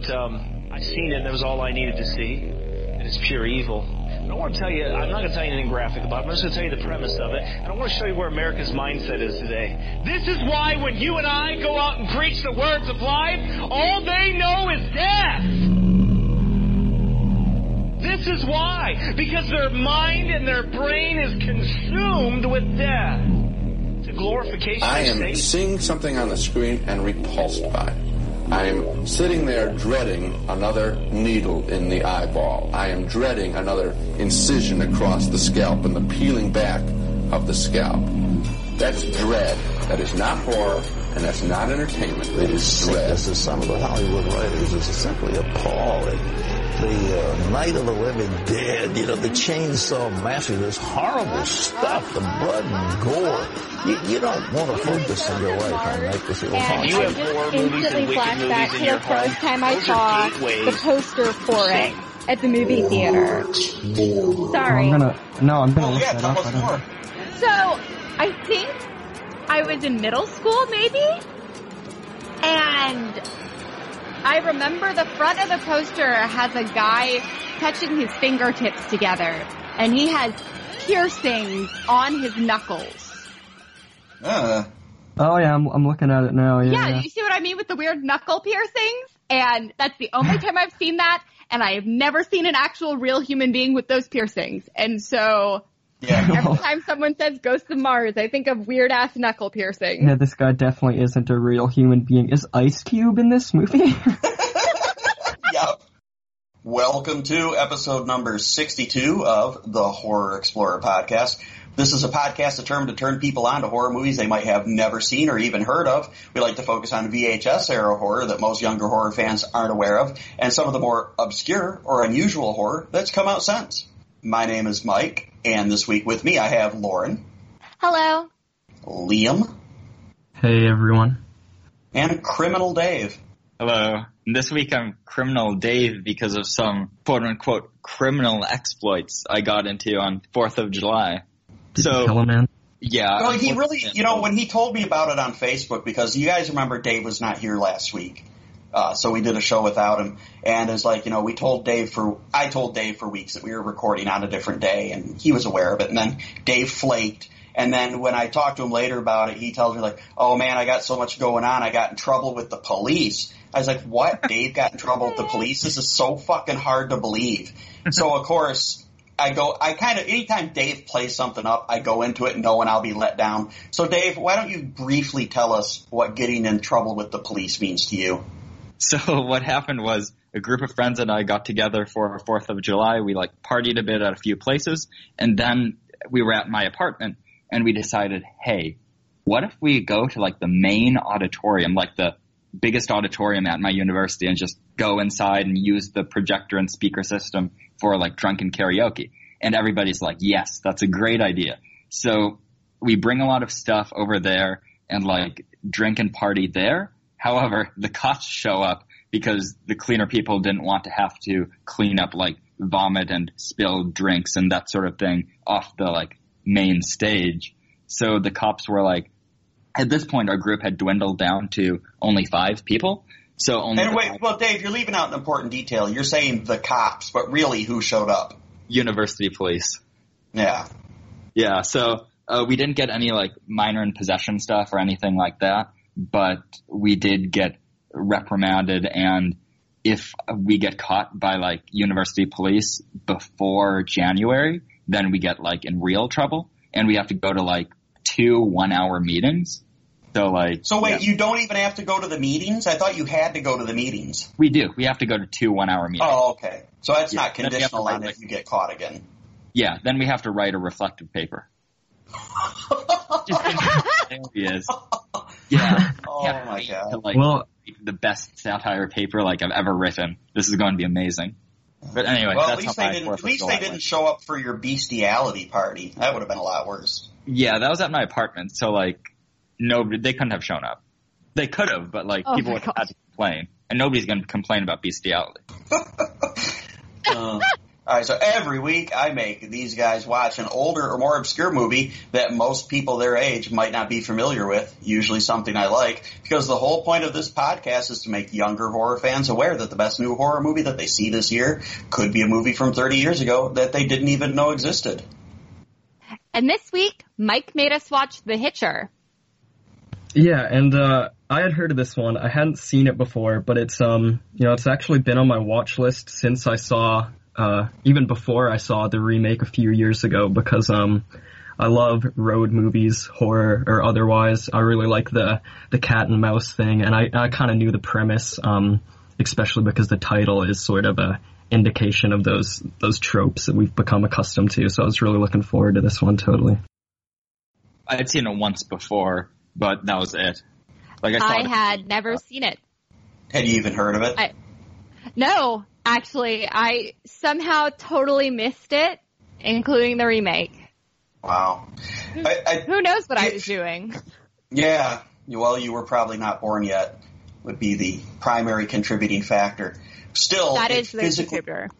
but um, I seen it, and that was all I needed to see. And it's pure evil. I want to tell you, I'm not going to tell you anything graphic about it. I'm just going to tell you the premise of it. And I want to show you where America's mindset is today. This is why when you and I go out and preach the words of life, all they know is death. This is why. Because their mind and their brain is consumed with death. It's a glorification I of am seeing something on the screen and repulsed by it. I am sitting there dreading another needle in the eyeball. I am dreading another incision across the scalp and the peeling back of the scalp. That's dread. That is not horror, and that's not entertainment. It is dread. This is some of the Hollywood writers is simply appalling. The uh, Night of the Living Dead, you know, the chainsaw massacre, this horrible stuff, the blood and gore. You, you don't want to focus in your life on make this And horror. You I have horror just movies and instantly wicked flashed movies back in to your the first home. time I saw the poster for it at the movie theater. Sorry. I'm gonna no, I'm gonna Oh look yeah, that tell up. I don't- more. So, I think I was in middle school, maybe? And I remember the front of the poster has a guy touching his fingertips together. And he has piercings on his knuckles. Uh, Oh yeah, I'm, I'm looking at it now. Yeah, Yeah, yeah. you see what I mean with the weird knuckle piercings? And that's the only time I've seen that. And I have never seen an actual real human being with those piercings. And so yeah. every time someone says Ghost of Mars, I think of weird ass knuckle piercing. Yeah, this guy definitely isn't a real human being. Is Ice Cube in this movie? Yep. Welcome to episode number 62 of the Horror Explorer podcast. This is a podcast determined to turn people on to horror movies they might have never seen or even heard of. We like to focus on VHS era horror that most younger horror fans aren't aware of, and some of the more obscure or unusual horror that's come out since. My name is Mike, and this week with me I have Lauren, Hello. Liam, hey everyone. and Criminal Dave. Hello. This week I'm Criminal Dave because of some quote unquote criminal exploits I got into on 4th of July. Did So- you kill a man? Yeah. Well, he really, you know, when he told me about it on Facebook, because you guys remember Dave was not here last week. Uh, so we did a show without him. And it's like, you know, we told Dave for, I told Dave for weeks that we were recording on a different day and he was aware of it. And then Dave flaked. And then when I talked to him later about it, he tells me like, oh man, I got so much going on. I got in trouble with the police. I was like, what? Dave got in trouble with the police? This is so fucking hard to believe. So of course, I go, I kind of, anytime Dave plays something up, I go into it knowing I'll be let down. So Dave, why don't you briefly tell us what getting in trouble with the police means to you? So what happened was a group of friends and I got together for our 4th of July. We like partied a bit at a few places and then we were at my apartment and we decided, hey, what if we go to like the main auditorium, like the biggest auditorium at my university and just go inside and use the projector and speaker system for like drunken karaoke. And everybody's like, yes, that's a great idea. So we bring a lot of stuff over there and like drink and party there. However, the cops show up because the cleaner people didn't want to have to clean up like vomit and spilled drinks and that sort of thing off the like main stage. So the cops were like, at this point our group had dwindled down to only five people. So only And wait, well, Dave, you're leaving out an important detail. You're saying the cops, but really who showed up? university police. Yeah. Yeah, so uh, we didn't get any like minor in possession stuff or anything like that, but we did get reprimanded and if we get caught by like university police before January, then we get like in real trouble and we have to go to like two one hour meetings. So like So wait, yeah, you don't even have to go to the meetings? I thought you had to go to the meetings. we do. We have to go to two one hour meetings. Oh, okay. So that's Yeah, not then we have to conditional on like- if you get caught again. Yeah, then we have to write a reflective paper. Just hilarious. Yeah. Oh Yeah, my god. to, like Well- the best satire paper like I've ever written. This is going to be amazing. But anyway, Well, at least how they didn't. At least they didn't went. show up for your bestiality party. That would have been a lot worse. Yeah, that was at my apartment, so like nobody they couldn't have shown up. They could have, but like Oh people would have had to complain, and nobody's going to complain about bestiality. Uh, All right, so every week I make these guys watch an older or more obscure movie that most people their age might not be familiar with, usually something I like, because the whole point of this podcast is to make younger horror fans aware that the best new horror movie that they see this year could be a movie from 30 years ago that they didn't even know existed. And this week, Mike made us watch The Hitcher. Yeah, and uh, I had heard of this one. I hadn't seen it before, but it's um, you know, it's actually been on my watch list since I saw uh, even before I saw the remake a few years ago because um, I love road movies, horror or otherwise. I really like the the cat and mouse thing, and I I kind of knew the premise, um, especially because the title is sort of a indication of those those tropes that we've become accustomed to. So I was really looking forward to this one totally. I had seen it once before, but that was it. Like I, saw I it- had never seen it. Had you even heard of it? I, no, actually, I somehow totally missed it, including the remake. wow. I, I, Who knows what I was doing? yeah, well, you were probably not born yet, would be the primary contributing factor. Still, That is the physically, contributor.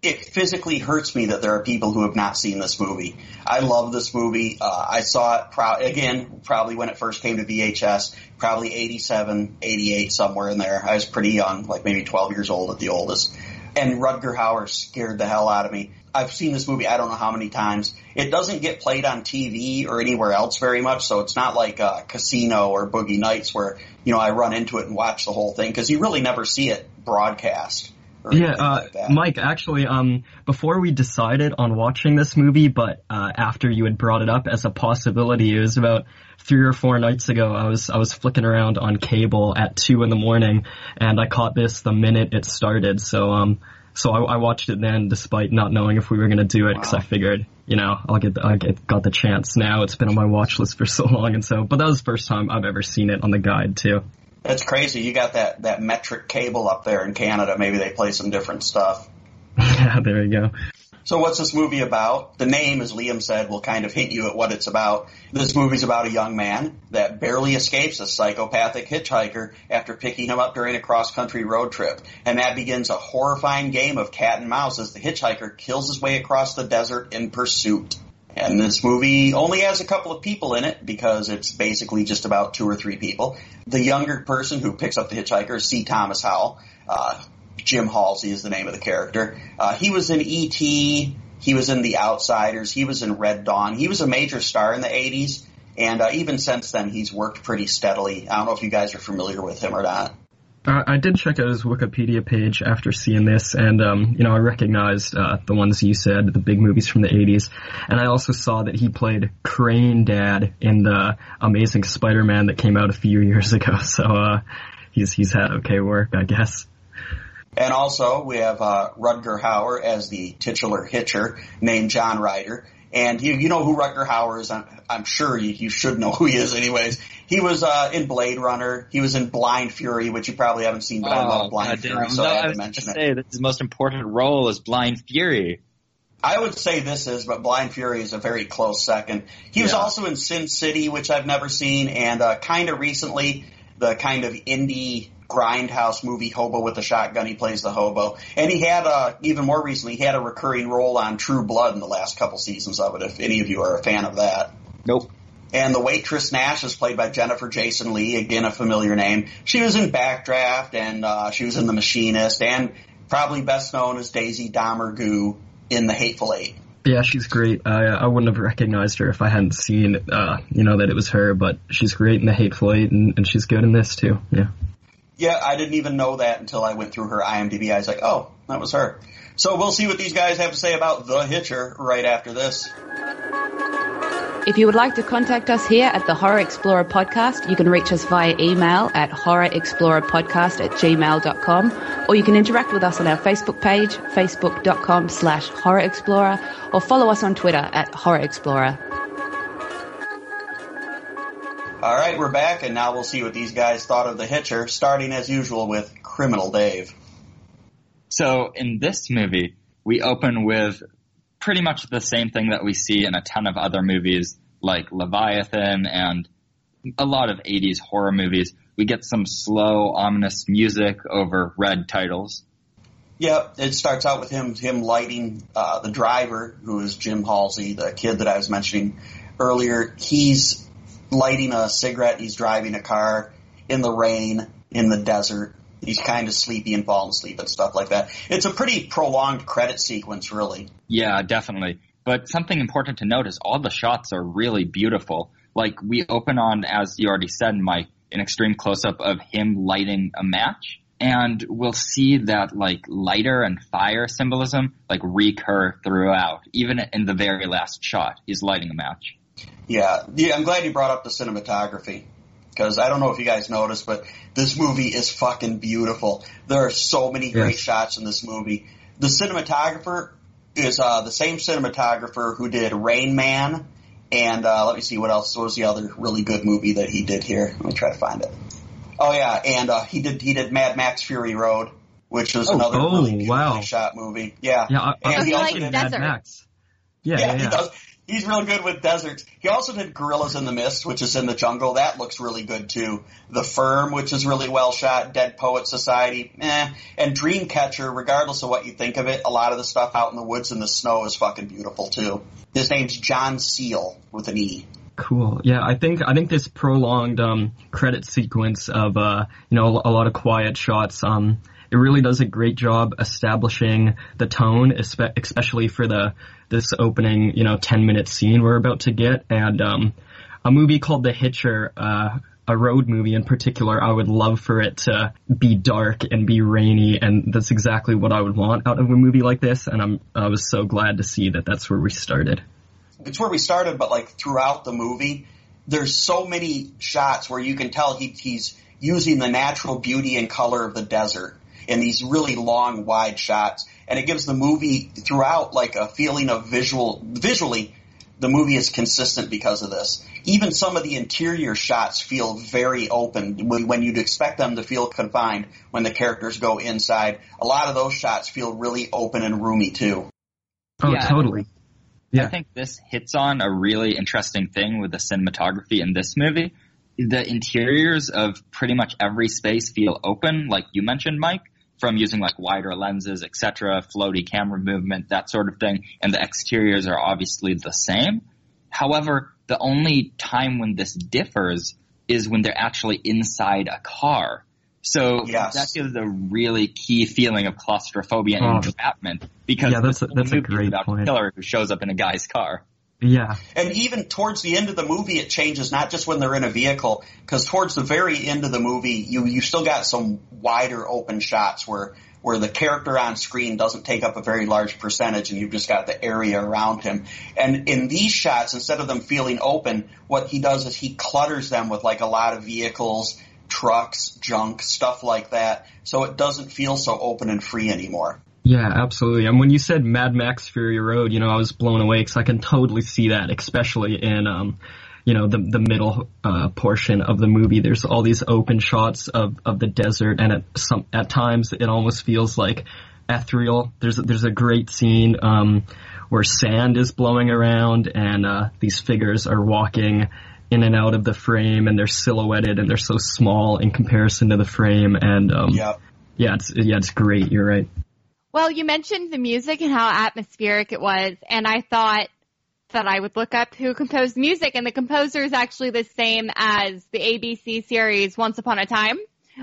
It physically hurts me that there are people who have not seen this movie. I love this movie. Uh, I saw it pro- again, probably when it first came to VHS, probably 87, 88, somewhere in there. I was pretty young, like maybe 12 years old at the oldest. And Rutger Hauer scared the hell out of me. I've seen this movie I don't know how many times. It doesn't get played on TV or anywhere else very much, so it's not like uh, Casino or Boogie Nights where, you know, I run into it and watch the whole thing, because you really never see it broadcast. Yeah, uh, like. Mike, actually, um, before we decided on watching this movie, but uh, after you had brought it up as a possibility, it was about three or four nights ago. I was I was flicking around on cable at two in the morning, and I caught this the minute it started. So um, so I, I watched it then, despite not knowing if we were gonna do it, because I figured, you know, I'll get the, I get got the chance now. It's been on my watch list for so long, and so, but that was the first time I've ever seen it on the guide too. That's crazy. You got that, that metric cable up there in Canada. Maybe they play some different stuff. yeah, there you go. So what's this movie about? The name, as Liam said, will kind of hint you at what it's about. This movie's about a young man that barely escapes a psychopathic hitchhiker after picking him up during a cross-country road trip. And that begins a horrifying game of cat and mouse as the hitchhiker kills his way across the desert in pursuit. And this movie only has a couple of people in it because it's basically just about two or three people. The younger person who picks up the hitchhiker is C. Thomas Howell. Uh, Jim Halsey is the name of the character. Uh, he was in E.T., he was in The Outsiders, he was in Red Dawn. He was a major star in the 80s, and uh, even since then he's worked pretty steadily. I don't know if you guys are familiar with him or not. I did check out his Wikipedia page after seeing this, and um, you know I recognized uh, the ones you said, the big movies from the '80s, and I also saw that he played Crane Dad in the Amazing Spider-Man that came out a few years ago. So uh, he's he's had okay work, I guess. And also, we have uh, Rutger Hauer as the titular hitcher, named John Ryder. And you, you know who Rutger Hauer is. I'm, I'm sure you, you should know who he is anyways. He was uh, in Blade Runner. He was in Blind Fury, which you probably haven't seen, but I love Blind goddamn. Fury, so No, I I had to was mention it. say that his most important role is Blind Fury. I would say this is, but Blind Fury is a very close second. He was also in Sin City, which I've never seen, and uh, kind of recently, the kind of indie grindhouse movie Hobo with a Shotgun. He plays the hobo, and he had uh, even more recently, he had a recurring role on True Blood in the last couple seasons of it. If any of you are a fan of that. Nope. And the waitress Nash is played by Jennifer Jason Lee, again a familiar name. She was in Backdraft, and uh, she was in The Machinist, and probably best known as Daisy Domergue in The Hateful Eight. Yeah, she's great. I I wouldn't have recognized her if I hadn't seen uh, you know that it was her, but she's great in the Hateful Eight, and, and she's good in this too. Yeah. Yeah, I didn't even know that until I went through her IMDb. I was like, oh, that was her. So we'll see what these guys have to say about The Hitcher right after this. If you would like to contact us here at the Horror Explorer Podcast, you can reach us via email at horrorexplorerpodcast at gmail.com or you can interact with us on our Facebook page, facebook.com slash horror explorer or follow us on Twitter at horror explorer. All right, we're back, and now we'll see what these guys thought of The Hitcher, starting as usual with Criminal Dave. So in this movie, we open with pretty much the same thing that we see in a ton of other movies like Leviathan and a lot of 80s horror movies. We get some slow, ominous music over red titles. Yep, it starts out with him him lighting uh, the driver, who is Jim Halsey, the kid that I was mentioning earlier. He's lighting a cigarette. He's driving a car in the rain in the desert. He's kind of sleepy and falling asleep and stuff like that. It's a pretty prolonged credit sequence, really. Yeah, definitely. But something important to note is all the shots are really beautiful. Like we open on, as you already said, Mike, an extreme close up of him lighting a match and we'll see that like lighter and fire symbolism like recur throughout, even in the very last shot. He's lighting a match. Yeah, yeah. I'm glad you brought up the cinematography because I don't know if you guys noticed, but this movie is fucking beautiful. There are so many great shots in this movie. The cinematographer is uh, the same cinematographer who did Rain Man, and uh, let me see what else what was the other really good movie that he did here. Let me try to find it. Oh yeah, and uh, he did he did Mad Max Fury Road, which was oh, another oh, really beautifully wow. shot movie. Yeah, yeah. I, and oh, he, he also likes did. Mad Max. Yeah, yeah, yeah, yeah. He's real good with deserts. He also did Gorillas in the Mist, which is in the jungle. That looks really good too. The Firm, which is really well shot. Dead Poet Society, eh. And Dreamcatcher, regardless of what you think of it, a lot of the stuff out in the woods and the snow is fucking beautiful too. His name's John Seale with an E. Cool. Yeah, I think I think this prolonged um, credit sequence of uh, you know a lot of quiet shots. Um, it really does a great job establishing the tone, especially for the this opening you know ten minute scene we're about to get. And um, a movie called The Hitcher, uh, a road movie in particular, I would love for it to be dark and be rainy, and that's exactly what I would want out of a movie like this. And I'm I was so glad to see that that's where we started it's where we started, but like throughout the movie, there's so many shots where you can tell he, he's using the natural beauty and color of the desert in these really long, wide shots, and it gives the movie throughout like a feeling of visual. Visually, the movie is consistent because of this. Even some of the interior shots feel very open when you'd expect them to feel confined when the characters go inside. A lot of those shots feel really open and roomy too. Oh, yeah. totally. Yeah. I think this hits on a really interesting thing with the cinematography in this movie. The interiors of pretty much every space feel open, like you mentioned, Mike, from using like wider lenses, etc., floaty camera movement, that sort of thing, and the exteriors are obviously the same. However, the only time when this differs is when they're actually inside a car. So yes. that gives a really key feeling of claustrophobia and oh. entrapment because yeah, that's a, that's a great about point. killer who shows up in a guy's car. Yeah. And even towards the end of the movie, it changes not just when they're in a vehicle, because towards the very end of the movie, you you still got some wider open shots where where the character on screen doesn't take up a very large percentage, and you've just got the area around him. And in these shots, instead of them feeling open, what he does is he clutters them with like a lot of vehicles trucks, junk, stuff like that. So it doesn't feel so open and free anymore. Yeah, absolutely. And when you said Mad Max Fury Road, you know, I was blown away because I can totally see that, especially in, um, you know, the the middle uh, portion of the movie. There's all these open shots of, of the desert, and at some at times it almost feels like ethereal. There's there's a great scene um, where sand is blowing around, and uh, these figures are walking in and out of the frame and they're silhouetted and they're so small in comparison to the frame and um yeah yeah it's yeah it's great you're right well you mentioned the music and how atmospheric it was and i thought that i would look up who composed music and the composer is actually the same as the abc series once upon a time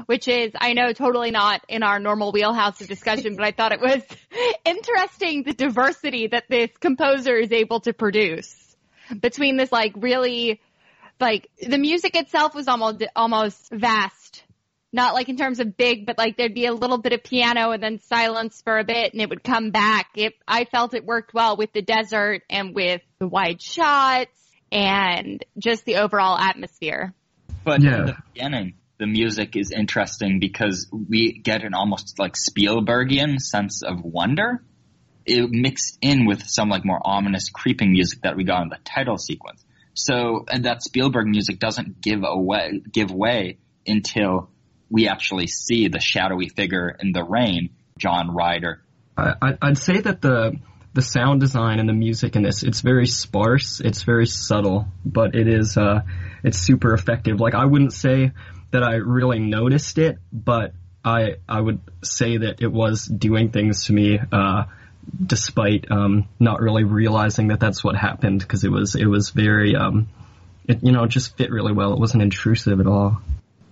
which is i know totally not in our normal wheelhouse of discussion but i thought it was interesting the diversity that this composer is able to produce between this like really like the music itself was almost almost vast. Not like in terms of big, but like there'd be a little bit of piano and then silence for a bit and it would come back. It, I felt it worked well with the desert and with the wide shots and just the overall atmosphere. But yeah. in the beginning, the music is interesting because we get an almost like Spielbergian sense of wonder. It mixed in with some like more ominous creeping music that we got in the title sequence. So, and that Spielberg music doesn't give away, give way until we actually see the shadowy figure in the rain, John Ryder. I, I'd say that the the sound design and the music in this it's very sparse, it's very subtle, but it is uh, it's super effective. Like I wouldn't say that I really noticed it, but I I would say that it was doing things to me, uh, despite um, not really realizing that that's what happened because it was it was very um, it you know just fit really well. It wasn't intrusive at all.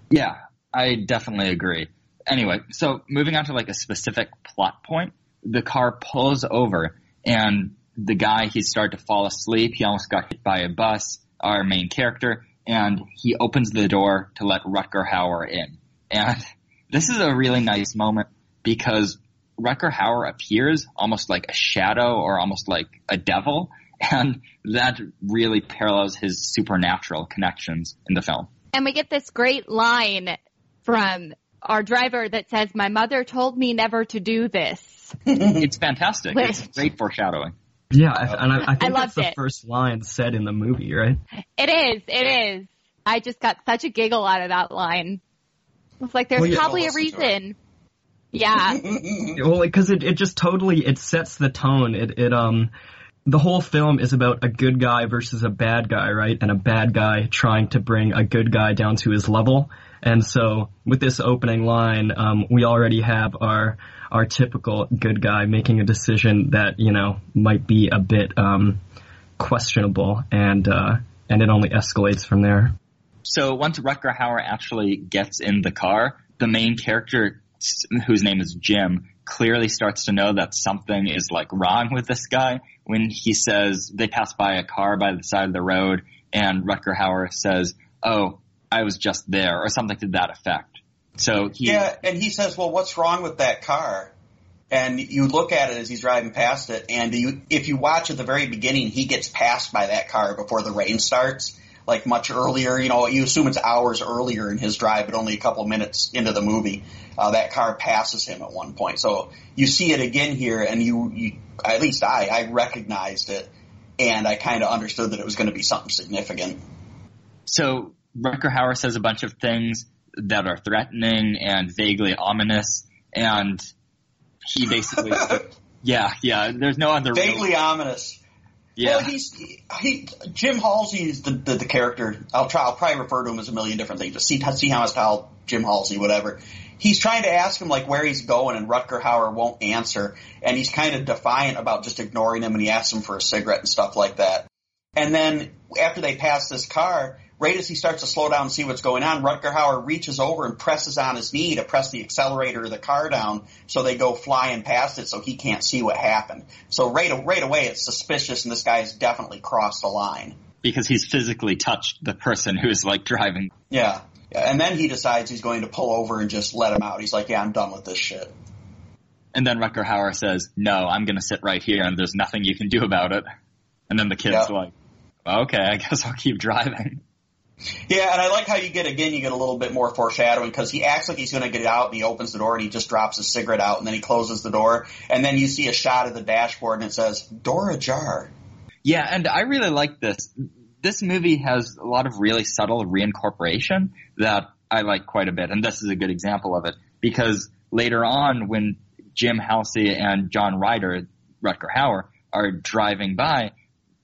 Yeah, I definitely agree. Anyway, so moving on to like a specific plot point, the car pulls over and the guy he started to fall asleep. He almost got hit by a bus. Our main character, and he opens the door to let Rutger Hauer in. And this is a really nice moment because Rutger Hauer appears almost like a shadow or almost like a devil, and that really parallels his supernatural connections in the film. And we get this great line from our driver that says, "My mother told me never to do this." it's fantastic. It's great foreshadowing. Yeah, and I, I think I that's the it. first line said in the movie, right? It is. It is. I just got such a giggle out of that line. It's like there's Well, yeah. probably a I'll listen to reason. Yeah. well, because it, it just totally it sets the tone. It it um the whole film is about a good guy versus a bad guy, right? And a bad guy trying to bring a good guy down to his level. And so with this opening line, um, we already have our our typical good guy making a decision that you know might be a bit um, questionable, and uh, and it only escalates from there. So once Rutger Hauer actually gets in the car, the main character, whose name is Jim, clearly starts to know that something is like wrong with this guy when he says they pass by a car by the side of the road and Rutger Hauer says, "Oh, I was just there," or something to that effect. So he, Yeah, and he says, "Well, what's wrong with that car?" And you look at it as he's driving past it, and you, if you watch at the very beginning, he gets passed by that car before the rain starts, like much earlier. You know, you assume it's hours earlier in his drive, but only a couple minutes into the movie, uh, that car passes him at one point. So you see it again here, and you, you at least I, I recognized it, and I kind of understood that it was going to be something significant. So Rutger Hauer says a bunch of things that are threatening and vaguely ominous, and he basically, yeah, yeah. There's no other real- Vaguely ominous. yeah. Well, he's he Jim Halsey is the, the the character. I'll try. I'll probably refer to him as a million different things. Just see see how much how Jim Halsey, whatever. He's trying to ask him like where he's going, and Rutger Hauer won't answer, and he's kind of defiant about just ignoring him, and he asks him for a cigarette and stuff like that. And then after they pass this car, right as he starts to slow down and see what's going on, Rutger Hauer reaches over and presses on his knee to press the accelerator of the car down so they go flying past it so he can't see what happened. So right, right away it's suspicious and this guy has definitely crossed the line. because he's physically touched the person who's like driving. Yeah. And then he decides he's going to pull over and just let him out. He's like, yeah, I'm done with this shit. And then Rutger Hauer says, no, I'm going to sit right here and there's nothing you can do about it. And then the kid's Yeah. like, okay, I guess I'll keep driving. Yeah, and I like how you get again. You get a little bit more foreshadowing because he acts like he's going to get out, and he opens the door, and he just drops his cigarette out, and then he closes the door, and then you see a shot of the dashboard, and it says "door ajar." Yeah, and I really like this. This movie has a lot of really subtle reincorporation that I like quite a bit, and this is a good example of it because later on, when Jim Halsey and John Ryder, Rutger Hauer, are driving by,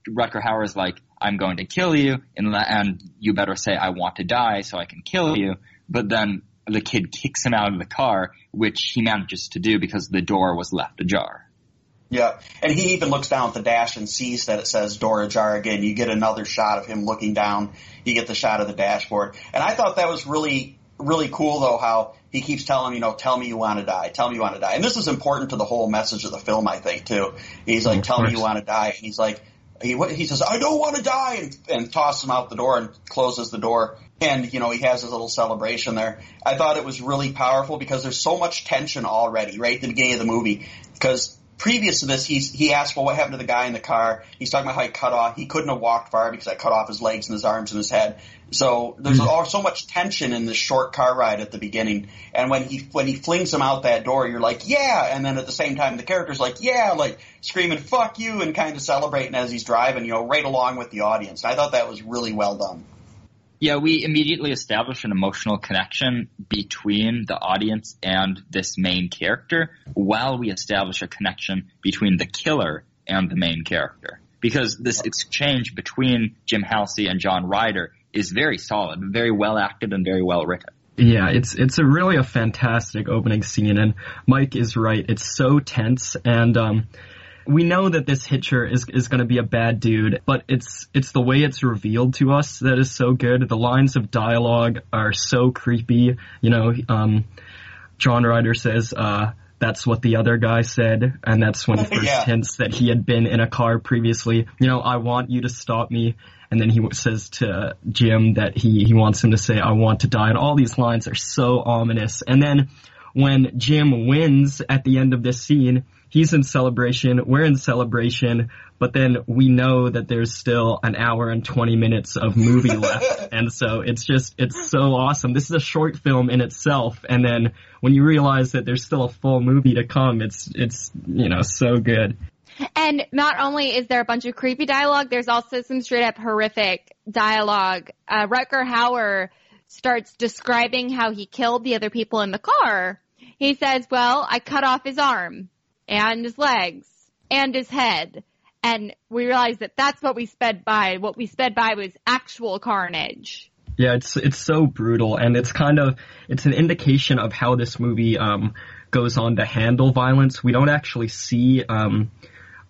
Rutger Hauer is like, "I'm going to kill you," and, and you better say, "I want to die so I can kill you." But then the kid kicks him out of the car, which he manages to do because the door was left ajar. Yeah, and he even looks down at the dash and sees that it says "door ajar" again. You get another shot of him looking down. You get the shot of the dashboard, and I thought that was really, really cool though. How he keeps telling you know, tell me you want to die, tell me you want to die, and this is important to the whole message of the film, I think too. He's like, Of tell me you want to die, and he's like, he he says, I don't want to die, and, and tosses him out the door and closes the door. And you know he has his little celebration there. I thought it was really powerful because there's so much tension already, right at the beginning of the movie. Because previous to this, he's he asked, well, what happened to the guy in the car? He's talking about how he cut off. He couldn't have walked far because I cut off his legs and his arms and his head. So there's hmm. all, so much tension in this short car ride at the beginning. And when he when he flings him out that door, you're like, yeah. And then at the same time, the character's like, yeah, like screaming, fuck you, and kind of celebrating as he's driving, you know, right along with the audience. And I thought that was really well done. Yeah, we immediately establish an emotional connection between the audience and this main character while we establish a connection between the killer and the main character. Because this exchange between Jim Halsey and John Ryder is very solid, very well acted and very well written. Yeah, it's it's a really a fantastic opening scene, and Mike is right. It's so tense, and um, we know that this Hitcher is is going to be a bad dude, but it's it's the way it's revealed to us that is so good. The lines of dialogue are so creepy. You know, um, John Ryder says, uh, that's what the other guy said, and that's when he first Yeah. hints that he had been in a car previously. You know, I want you to stop me, and then he says to Jim that he he wants him to say, "I want to die." And all these lines are so ominous. And then when Jim wins at the end of this scene, he's in celebration, we're in celebration, but then we know that there's still an hour and 20 minutes of movie left. And so it's just, it's so awesome. This is a short film in itself. And then when you realize that there's still a full movie to come, it's, it's, you know, so good. And not only is there a bunch of creepy dialogue, there's also some straight up horrific dialogue. Uh, Rutger Hauer starts describing how he killed the other people in the car. He says, well, I cut off his arm and his legs and his head. And we realized that that's what we sped by. What we sped by was actual carnage. Yeah, it's it's so brutal, and it's kind of it's an indication of how this movie um, goes on to handle violence. We don't actually see um,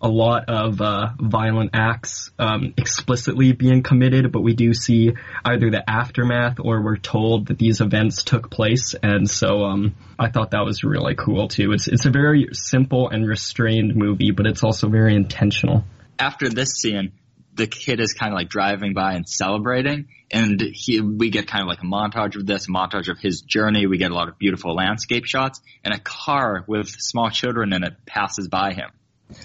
a lot of uh, violent acts um, explicitly being committed, but we do see either the aftermath or we're told that these events took place, and so um, I thought that was really cool too. It's it's a very simple and restrained movie, but it's also very intentional. After this scene, the kid is kind of like driving by and celebrating, and he we get kind of like a montage of this, a montage of his journey. We get a lot of beautiful landscape shots, and a car with small children in it passes by him.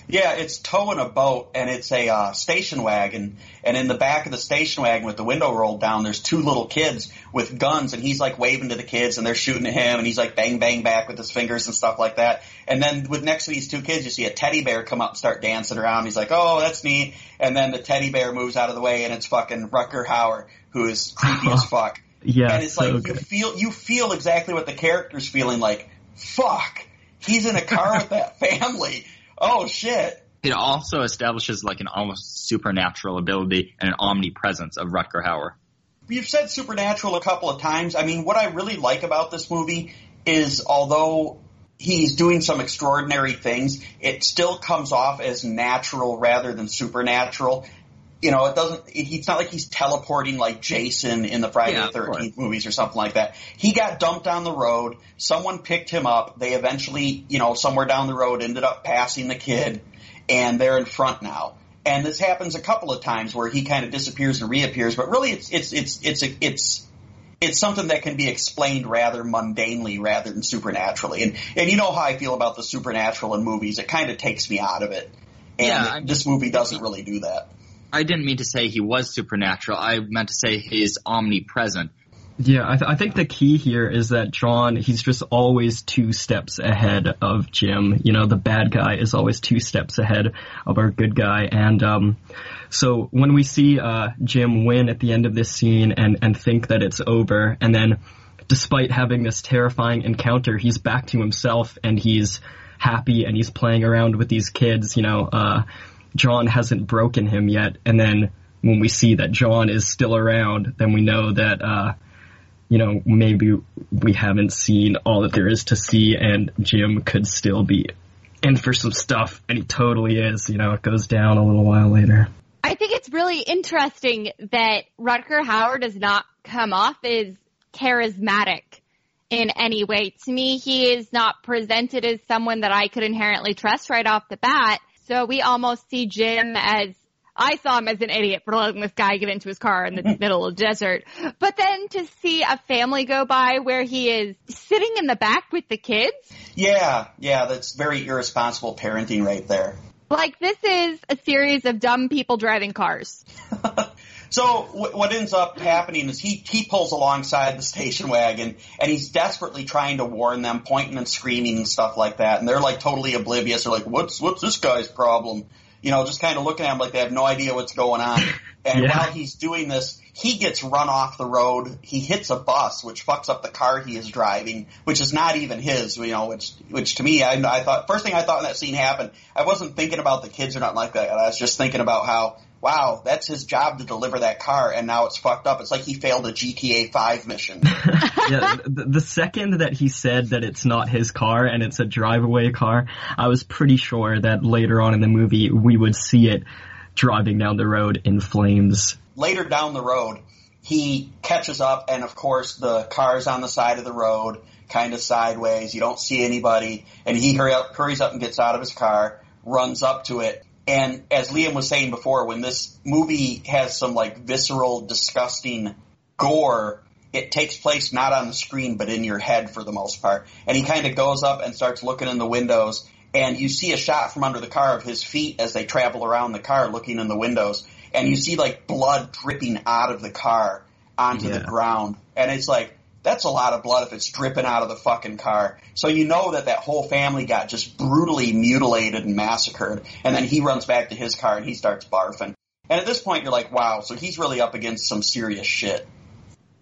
Yeah, it's towing a boat and it's a uh, station wagon. And in the back of the station wagon with the window rolled down, there's two little kids with guns and he's like waving to the kids and they're shooting at him and he's like bang bang back with his fingers and stuff like that. And then with next to these two kids, you see a teddy bear come up and start dancing around. He's like, oh, that's neat. And then the teddy bear moves out of the way and it's fucking Rutger Hauer, who is creepy as fuck. Yeah, and it's so like you feel you feel exactly what the character's feeling like. Fuck, he's in a car with that family. Oh shit. It also establishes like an almost supernatural ability and an omnipresence of Rutger Hauer. You've said supernatural a couple of times. I mean, what I really like about this movie is although he's doing some extraordinary things, it still comes off as natural rather than supernatural. You know, it doesn't, it, it's not like he's teleporting like Jason in the Friday Yeah, the 13th movies or something like that. He got dumped on the road. Someone picked him up. They eventually, you know, somewhere down the road ended up passing the kid and they're in front now. And this happens a couple of times where he kind of disappears and reappears, but really it's, it's, it's, it's, it's, it's something that can be explained rather mundanely rather than supernaturally. And, and you know how I feel about the supernatural in movies. It kind of takes me out of it. And Yeah, this movie doesn't really do that. I didn't mean to say he was supernatural. I meant to say he's omnipresent. Yeah, I, th- I think the key here is that John, he's just always two steps ahead of Jim. You know, the bad guy is always two steps ahead of our good guy. And, um, so when we see, uh, Jim win at the end of this scene and, and think that it's over, and then despite having this terrifying encounter, he's back to himself and he's happy and he's playing around with these kids, you know, uh, John hasn't broken him yet. And then when we see that John is still around, then we know that, uh, you know, maybe we haven't seen all that there is to see and Jim could still be in for some stuff and he totally is, you know, it goes down a little while later. I think it's really interesting that Rutger Hauer does not come off as charismatic in any way. To me, he is not presented as someone that I could inherently trust right off the bat. So we almost see Jim as I saw him as an idiot for letting this guy get into his car in the middle of the desert. But then to see a family go by where he is sitting in the back with the kids, Yeah, yeah, that's very irresponsible parenting right there. like this is a series of dumb people driving cars. So wh- what ends up happening is he he pulls alongside the station wagon and he's desperately trying to warn them, pointing and screaming and stuff like that. And they're like totally oblivious. They're like, "What's what's this guy's problem?" You know, just kind of looking at him like they have no idea what's going on. And Yeah. while he's doing this, he gets run off the road. He hits a bus, which fucks up the car he is driving, which is not even his. You know, which which to me, I, I thought first thing I thought when that scene happened, I wasn't thinking about the kids or nothing like that. I was just thinking about how wow, that's his job to deliver that car, and now it's fucked up. It's like he failed a GTA 5 mission. yeah, the, the second that he said that it's not his car and it's a drive-away car, I was pretty sure that later on in the movie we would see it driving down the road in flames. Later down the road, he catches up, and of course the car's on the side of the road, kind of sideways. You don't see anybody, and he hurry up, hurries up and gets out of his car, runs up to it, and as Liam was saying before, when this movie has some like visceral, disgusting gore, it takes place not on the screen but in your head for the most part. And he kind of goes up and starts looking in the windows, and you see a shot from under the car of his feet as they travel around the car looking in the windows, and you see like blood dripping out of the car onto Yeah. the ground, and it's like that's a lot of blood if it's dripping out of the fucking car. So you know that that whole family got just brutally mutilated and massacred. And then he runs back to his car and he starts barfing. And at this point, you're like, wow, so he's really up against some serious shit.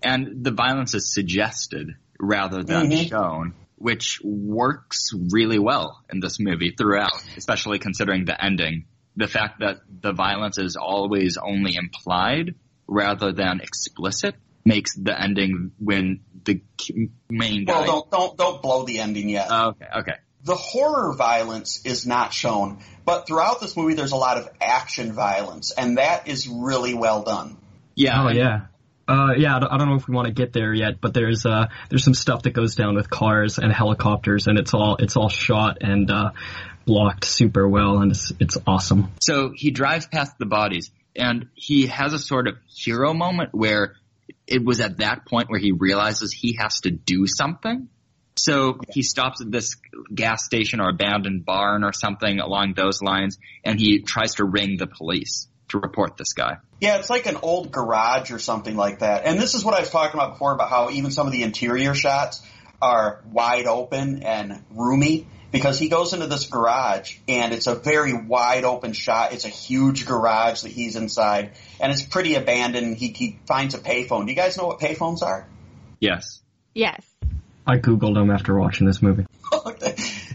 and the violence is suggested rather than Mhm. shown, which works really well in this movie throughout, especially considering the ending. The fact that the violence is always only implied rather than explicit makes the ending when the main guy. Well, don't don't don't blow the ending yet. Oh, okay, okay. the horror violence is not shown, but throughout this movie, there's a lot of action violence, and that is really well done. Yeah. Oh yeah. Uh, yeah, I don't, I don't know if we want to get there yet, but there's uh, there's some stuff that goes down with cars and helicopters, and it's all it's all shot and uh, blocked super well, and it's it's awesome. So he drives past the bodies and he has a sort of hero moment where it was at that point where he realizes he has to do something. So he stops at this gas station or abandoned barn or something along those lines and he tries to ring the police to report this guy. Yeah, it's like an old garage or something like that. And this is what I was talking about before about how even some of the interior shots are wide open and roomy because he goes into this garage and it's a very wide open shot. It's a huge garage that he's inside and it's pretty abandoned. He, he finds a payphone. Do you guys know what payphones are? Yes. Yes. I googled them after watching this movie.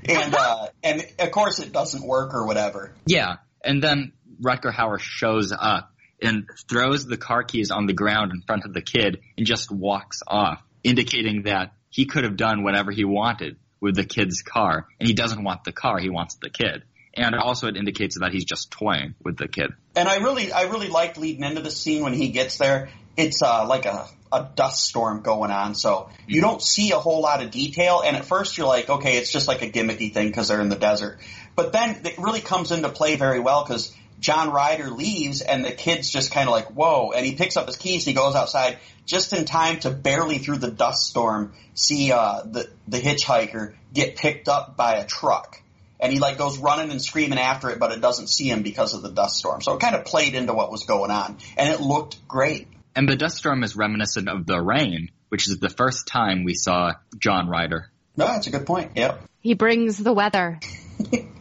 and uh, and of course it doesn't work or whatever. Yeah. And then Rutger Hauer shows up and throws the car keys on the ground in front of the kid and just walks off, indicating that he could have done whatever he wanted with the kid's car. And he doesn't want the car, he wants the kid. And also it indicates that he's just toying with the kid. And I really I really liked leading into the scene when he gets there. It's uh, like a a dust storm going on, so you don't see a whole lot of detail. And at first you're like, okay, it's just like a gimmicky thing because they're in the desert. But then it really comes into play very well because John Ryder leaves and the kid's just kind of like, whoa. And he picks up his keys and he goes outside just in time to barely through the dust storm see uh, the, the hitchhiker get picked up by a truck. And he like goes running and screaming after it, but it doesn't see him because of the dust storm. So it kind of played into what was going on. And it looked great. And the dust storm is reminiscent of the rain, which is the first time we saw John Ryder. No, that's a good point. Yep. He brings the weather.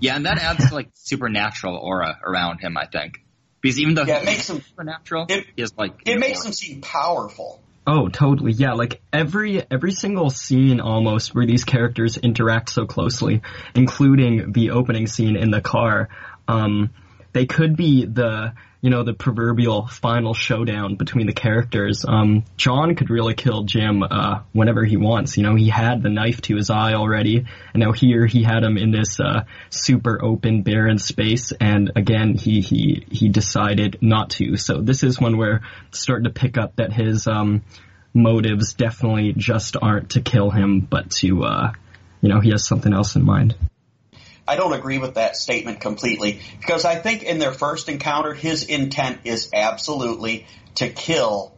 Yeah, and that adds like supernatural aura around him, I think. Because even though Yeah, it makes him supernatural, it- he is like it makes aura. him seem powerful. Oh, totally. Yeah, like every every single scene almost where these characters interact so closely, including the opening scene in the car, um, they could be the you know the proverbial final showdown between the characters. Um, John could really kill Jim uh, whenever he wants. You know, he had the knife to his eye already, and now here he had him in this uh, super open, barren space, and again he he he decided not to. So this is when we're starting to pick up that his um, motives definitely just aren't to kill him, but to uh, you know he has something else in mind. I don't agree with that statement completely because I think in their first encounter, his intent is absolutely to kill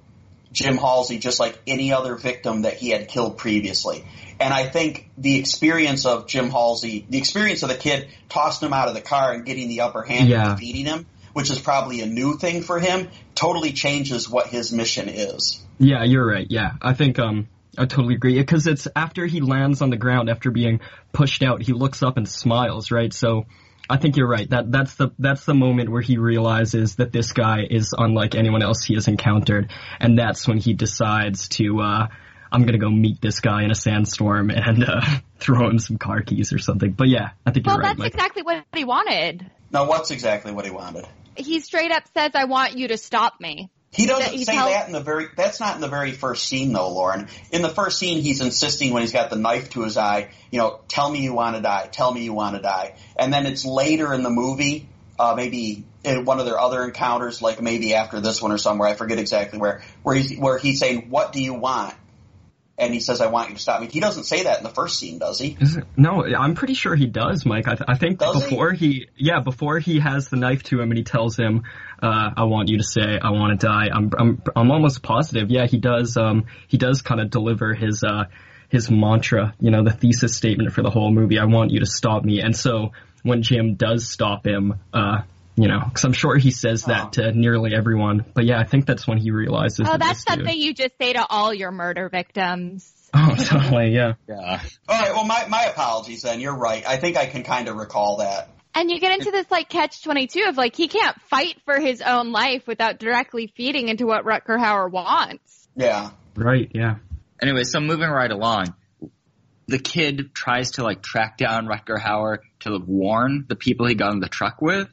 Jim Halsey just like any other victim that he had killed previously. And I think the experience of Jim Halsey, the experience of the kid tossing him out of the car and getting the upper hand Yeah. and defeating him, which is probably a new thing for him, totally changes what his mission is. Yeah, you're right. Yeah, I think um I totally agree because it's after he lands on the ground after being pushed out, he looks up and smiles, right? So I think you're right. That that's the that's the moment where he realizes that this guy is unlike anyone else he has encountered, and that's when he decides to uh I'm gonna go meet this guy in a sandstorm and uh, throw him some car keys or something. But yeah, I think Well, you're right, that's Mike. exactly what he wanted. Now, what's exactly what he wanted? he straight up says, "I want you to stop me." He doesn't say that in the very. That's not in the very first scene, though, Lauren. In the first scene, he's insisting when he's got the knife to his eye. You know, tell me you want to die. Tell me you want to die. And then it's later in the movie, uh, maybe in one of their other encounters, like maybe after this one or somewhere. I forget exactly where. Where he's where he's saying, "What do you want?" And he says, "I want you to stop me." He doesn't say that in the first scene, does he? No, I'm pretty sure he does, Mike. I, th- I think Does he? before he? yeah, before he has the knife to him and he tells him, uh, "I want you to say I want to die." I'm, I'm, I'm almost positive. Yeah, he does. Um, he does kind of deliver his, uh, his mantra. You know, the thesis statement for the whole movie. I want you to stop me. And so when Jim does stop him, uh, you know, because I'm sure he says that oh. to nearly everyone. But yeah, I think that's when he realizes. Oh, that that's this dude- something you just say to all your murder victims. Oh, totally. Yeah. Yeah. All right. Well, my my apologies. Then you're right. I think I can kind of recall that. And you get into this like catch 22 of like he can't fight for his own life without directly feeding into what Rutger Hauer wants. Yeah. Right. Yeah. Anyway, so moving right along, the kid tries to like track down Rutger Hauer to warn the people he got in the truck with.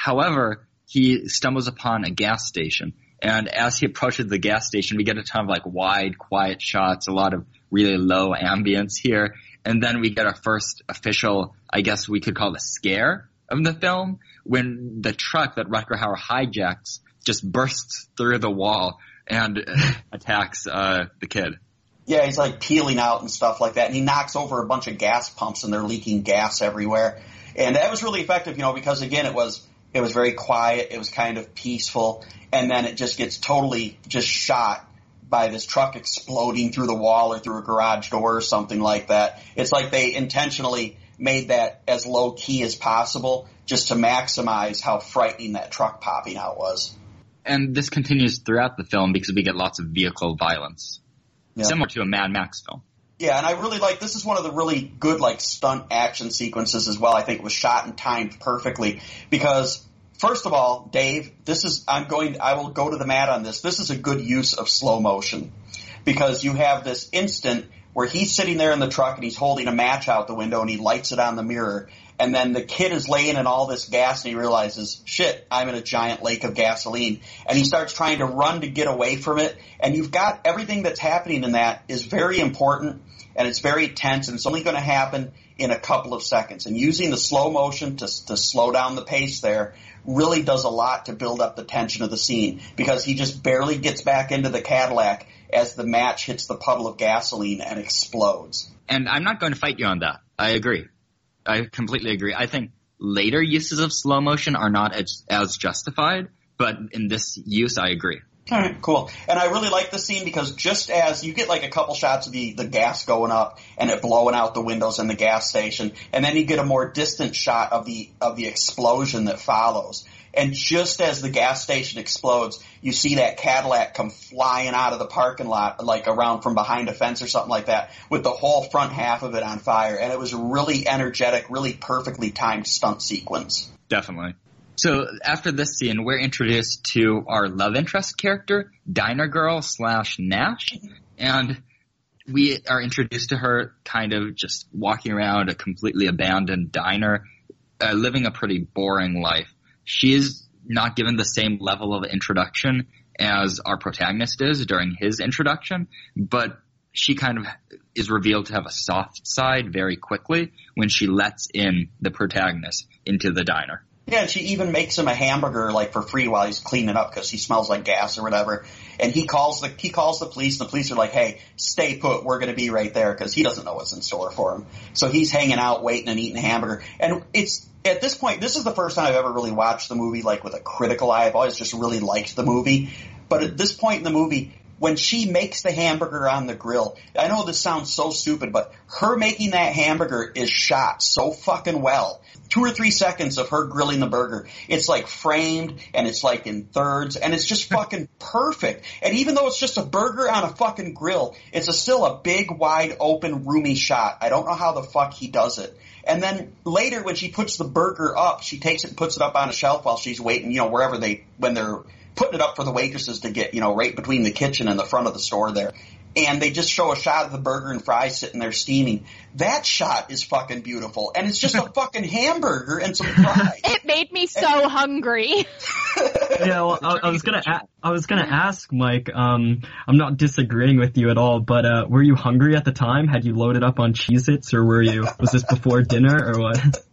However, he stumbles upon a gas station. And as he approaches the gas station, we get a ton of like wide, quiet shots, a lot of really low ambience here. And then we get our first official, I guess we could call it a scare of the film when the truck that Rutger Hauer hijacks just bursts through the wall and attacks uh, the kid. Yeah, he's like peeling out and stuff like that, and he knocks over a bunch of gas pumps, and they're leaking gas everywhere. And that was really effective, you know, because again, it was it was very quiet, it was kind of peaceful, and then it just gets totally just shot by this truck exploding through the wall or through a garage door or something like that. It's like they intentionally made that as low key as possible just to maximize how frightening that truck popping out was. and this continues throughout the film because we get lots of vehicle violence, Yeah. similar to a Mad Max film. Yeah, and I really like this is one of the really good like stunt action sequences as well. I think it was shot and timed perfectly because first of all, Dave, this is I'm going I will go to the mat on this. This is a good use of slow motion because you have this instant where he's sitting there in the truck and he's holding a match out the window and he lights it on the mirror and then the kid is laying in all this gas and he realizes, shit, I'm in a giant lake of gasoline. And he starts trying to run to get away from it. And you've got everything that's happening in that is very important and it's very tense and it's only going to happen in a couple of seconds. And using the slow motion to, to slow down the pace there really does a lot to build up the tension of the scene because he just barely gets back into the Cadillac as the match hits the puddle of gasoline and explodes. And I'm not going to fight you on that. I agree. I completely agree. I think later uses of slow motion are not as, as justified, but in this use, I agree. All right, cool. And I really like the scene because just as you get like a couple shots of the, the gas going up and it blowing out the windows in the gas station, and then you get a more distant shot of the of the explosion that follows. And just as the gas station explodes, you see that Cadillac come flying out of the parking lot, like around from behind a fence or something like that, with the whole front half of it on fire. And it was a really energetic, really perfectly timed stunt sequence. Definitely. So after this scene, we're introduced to our love interest character, Diner Girl slash Nash, and we are introduced to her kind of just walking around a completely abandoned diner, uh, living a pretty boring life. She is not given the same level of introduction as our protagonist is during his introduction, but she kind of is revealed to have a soft side very quickly when she lets in the protagonist into the diner. Yeah, she even makes him a hamburger like for free while he's cleaning up because he smells like gas or whatever. And he calls the he calls the police. And the police are like, "Hey, stay put. We're going to be right there," because he doesn't know what's in store for him. So he's hanging out, waiting and eating a hamburger. And it's at this point, this is the first time I've ever really watched the movie like with a critical eye. I've always just really liked the movie, but at this point in the movie. When she makes the hamburger on the grill, I know this sounds so stupid, but her making that hamburger is shot so fucking well two or three seconds of her grilling the burger. It's like framed and it's like in thirds and it's just fucking perfect. And even though it's just a burger on a fucking grill, it's a, still a big, wide open, roomy shot. I don't know how the fuck he does it. And then later when she puts the burger up, she takes it and puts it up on a shelf while she's waiting, you know, wherever they, when they're putting it up for the waitresses to get, you know, right between the kitchen and the front of the store there. And they just show a shot of the burger and fries sitting there steaming. That shot is fucking beautiful, and it's just a fucking hamburger and some fries. It made me so hungry. yeah, well, I, I was gonna, a- I was gonna ask Mike. Um, I'm not disagreeing with you at all, but uh, were you hungry at the time? Had you loaded up on Cheez-Its, or were you? Was this before dinner, or what?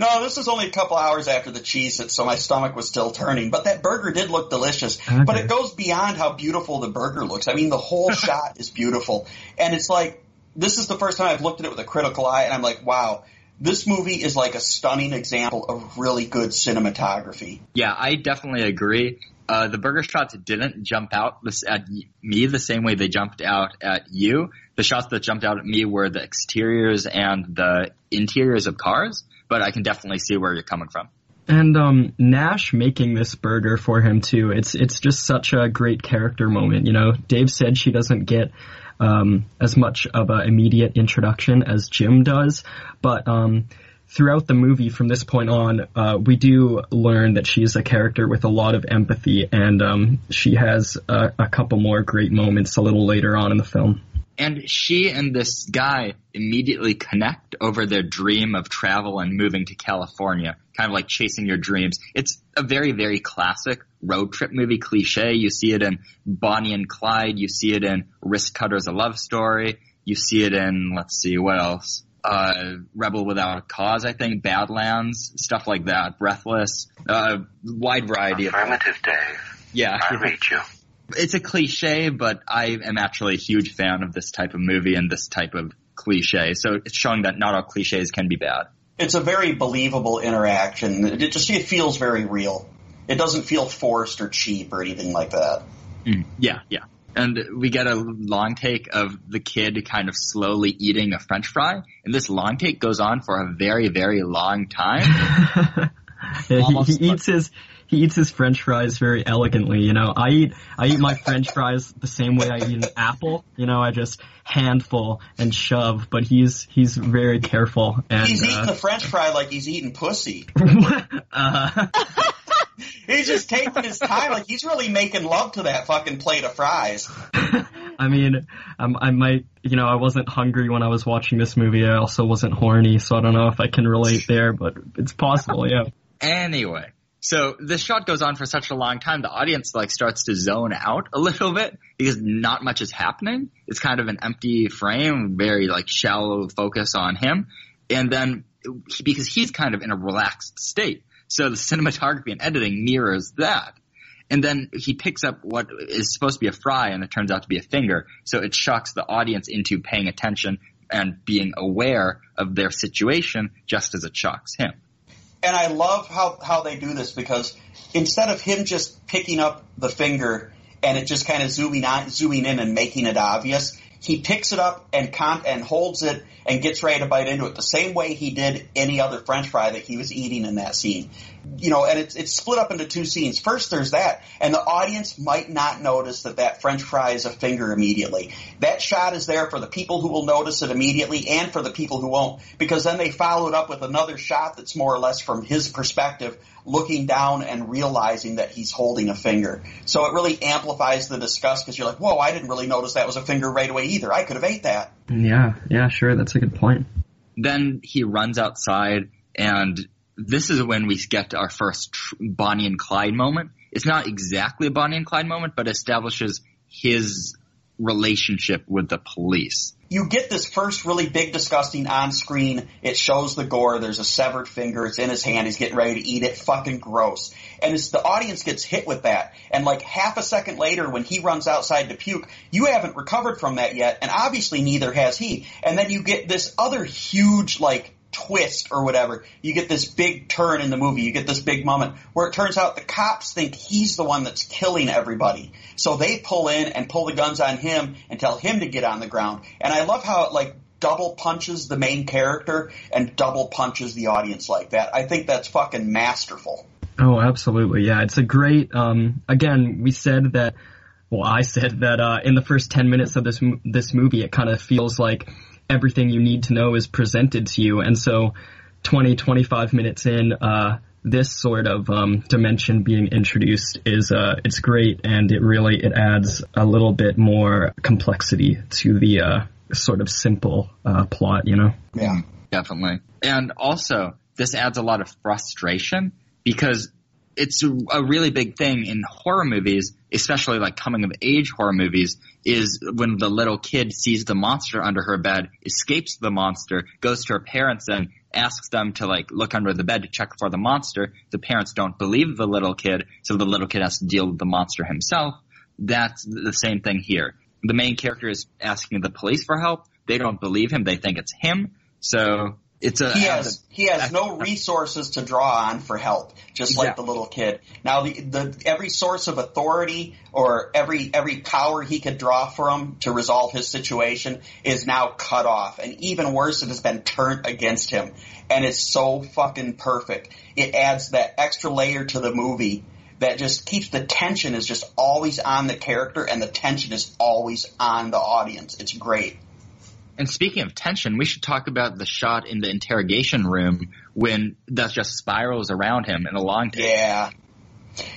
No, this was only a couple hours after the Cheez-Its, so my stomach was still turning. But that burger did look delicious. Okay. But it goes beyond how beautiful the burger looks. I mean, the whole shot is beautiful. And it's like, this is the first time I've looked at it with a critical eye, and I'm like, wow, this movie is like a stunning example of really good cinematography. Yeah, I definitely agree. Uh, the burger shots didn't jump out at me the same way they jumped out at you. The shots that jumped out at me were the exteriors and the interiors of cars, but I can definitely see where you're coming from. And um, Nash making this burger for him too. It's it's just such a great character moment. You know, Dave said she doesn't get um, as much of an immediate introduction as Jim does, but um, throughout the movie from this point on, uh, we do learn that she's a character with a lot of empathy, and um, she has a, a couple more great moments a little later on in the film. And she and this guy immediately connect over their dream of travel and moving to California, kind of like chasing your dreams. It's a very, very classic road trip movie cliche. You see it in Bonnie and Clyde. You see it in Risk Cutters, a love story. You see it in, let's see, what else? Uh, Rebel Without a Cause, I think, Badlands, stuff like that, Breathless, uh, wide variety of, Affirmative, Dave. yeah. I read you. It's a cliche, but I am actually a huge fan of this type of movie and this type of cliche. So it's showing that not all cliches can be bad. It's a very believable interaction. It just it feels very real. It doesn't feel forced or cheap or anything like that. Mm, yeah, yeah. And we get a long take of the kid kind of slowly eating a french fry. And this long take goes on for a very, very long time. Yeah, he, he eats his he eats his French fries very elegantly. You know, I eat I eat my French fries the same way I eat an apple. You know, I just handful and shove. But he's he's very careful and He's eating uh, the French fry like he's eating pussy. uh, He's just taking his time, like he's really making love to that fucking plate of fries. I mean, um, I might you know I wasn't hungry when I was watching this movie. I also wasn't horny, so I don't know if I can relate there, but it's possible. Yeah. Anyway, so this shot goes on for such a long time, the audience like starts to zone out a little bit because not much is happening. It's kind of an empty frame, very like shallow focus on him, and then because he's kind of in a relaxed state, so the cinematography and editing mirrors that. And then he picks up what is supposed to be a fry and it turns out to be a finger. So it shocks the audience into paying attention and being aware of their situation just as it shocks him. And I love how, how they do this because instead of him just picking up the finger and it just kind of zooming on, zooming in and making it obvious, he picks it up and con- and holds it and gets ready to bite into it the same way he did any other French fry that he was eating in that scene. You know, and it's it's split up into two scenes. First, there's that, and the audience might not notice that that French fry is a finger immediately. That shot is there for the people who will notice it immediately and for the people who won't, because then they follow it up with another shot that's more or less from his perspective, looking down and realizing that he's holding a finger. So it really amplifies the disgust because you're like, whoa, I didn't really notice that was a finger right away either. I could have ate that. Yeah. Yeah. Sure. That's a good point. Then he runs outside, and this is when we get to our first Bonnie and Clyde moment. It's not exactly a Bonnie and Clyde moment, but establishes his relationship with the police. you get this first really big disgusting on screen. It shows the gore. There's a severed finger. It's in his hand. He's getting ready to eat it. Fucking gross. And it's, the audience gets hit with that. And like half a second later, when he runs outside to puke, you haven't recovered from that yet. And obviously neither has he. And then you get this other huge like twist or whatever. You get this big turn in the movie. You get this big moment where it turns out the cops think he's the one that's killing everybody. So they pull in and pull the guns on him and tell him to get on the ground. And I love how it like double punches the main character and double punches the audience like that. I think that's fucking masterful. Oh, absolutely. Yeah, it's a great. Um, again, we said that. Well, I said that uh, in the first ten minutes of this this movie, it kind of feels like everything you need to know is presented to you, and so 20, 25 minutes in, uh, this sort of um, dimension being introduced is uh, it's great, and it really it adds a little bit more complexity to the uh, sort of simple uh, plot. You know. Yeah. Definitely. And also, this adds a lot of frustration because it's a really big thing in horror movies, especially like coming of age horror movies, is when the little kid sees the monster under her bed, escapes the monster, goes to her parents and asks them to like look under the bed to check for the monster. The parents don't believe the little kid, so the little kid has to deal with the monster himself. That's the same thing here. The main character is asking the police for help. They don't believe him. They think it's him. So it's a he has he has no resources to draw on for help, just like the little kid. Now the the every source of authority or every every power he could draw from to resolve his situation is now cut off, and even worse, it has been turned against him, and it's so fucking perfect. It adds that extra layer to the movie that just keeps the tension is just always on the character, and the tension is always on the audience. It's great. And speaking of tension, we should talk about the shot in the interrogation room when that just spirals around him in a long take. Yeah.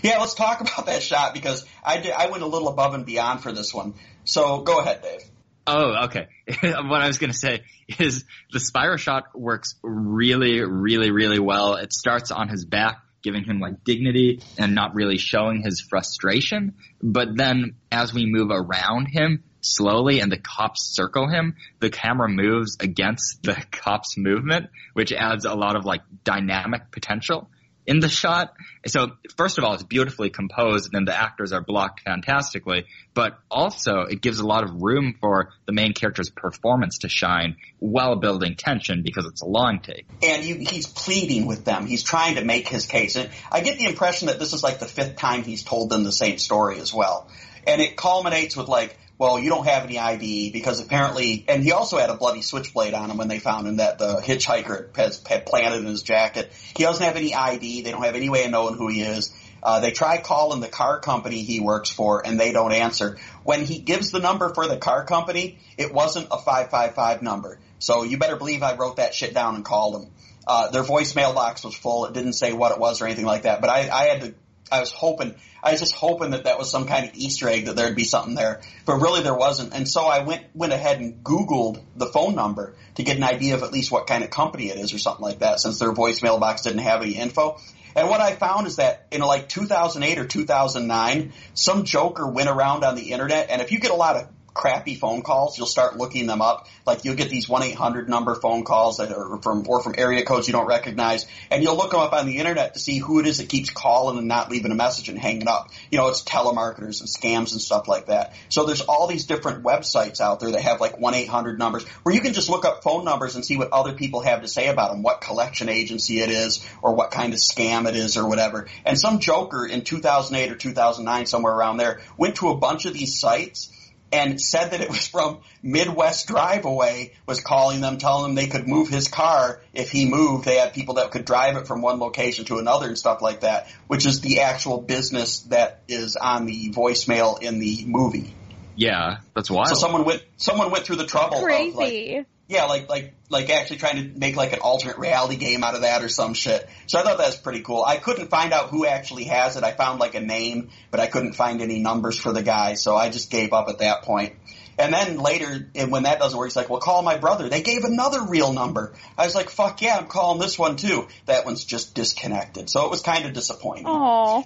Yeah, let's talk about that shot because I did, I went a little above and beyond for this one. So go ahead, Dave. Oh, okay. what I was going to say is the spiral shot works really, really, really well. It starts on his back, giving him like dignity and not really showing his frustration. But then as we move around him slowly and the cops circle him, the camera moves against the cops movement, which adds a lot of like dynamic potential in the shot. So first of all, it's beautifully composed and the actors are blocked fantastically, but also it gives a lot of room for the main character's performance to shine while building tension because it's a long take. And you, he's pleading with them. He's trying to make his case. And I get the impression that this is like the fifth time he's told them the same story as well. And it culminates with like, well, you don't have any ID because apparently, and he also had a bloody switchblade on him when they found him that the hitchhiker has had planted in his jacket. He doesn't have any ID. They don't have any way of knowing who he is. Uh, they try calling the car company he works for and they don't answer. When he gives the number for the car company, it wasn't a 555 number. So you better believe I wrote that shit down and called them. Uh, their voicemail box was full. It didn't say what it was or anything like that. But I, I had to, I was hoping, I was just hoping that that was some kind of Easter egg that there'd be something there. But really there wasn't. And so I went, went ahead and Googled the phone number to get an idea of at least what kind of company it is or something like that since their voicemail box didn't have any info. And what I found is that in like 2008 or 2009, some joker went around on the internet, and if you get a lot of crappy phone calls, you'll start looking them up. Like you'll get these 1-800 number phone calls that are from, or from area codes you don't recognize, and you'll look them up on the internet to see who it is that keeps calling and not leaving a message and hanging up. You know, it's telemarketers and scams and stuff like that. So there's all these different websites out there that have like 1-800 numbers where you can just look up phone numbers and see what other people have to say about them, what collection agency it is, or what kind of scam it is or whatever. And some joker in 2008 or 2009, somewhere around there, went to a bunch of these sites and said that it was from Midwest Drive Away was calling them, telling them they could move his car if he moved. They had people that could drive it from one location to another and stuff like that, which is the actual business that is on the voicemail in the movie. Yeah, that's wild. So someone went, someone went through the trouble of like, Crazy. Yeah, like like like actually trying to make like an alternate reality game out of that or some shit. So I thought that was pretty cool. I couldn't find out who actually has it. I found like a name, but I couldn't find any numbers for the guy, so I just gave up at that point. And then later, and when that doesn't work, he's like, "Well, call my brother." They gave another real number. I was like, "Fuck yeah, I'm calling this one too." That one's just disconnected, so it was kind of disappointing. Oh.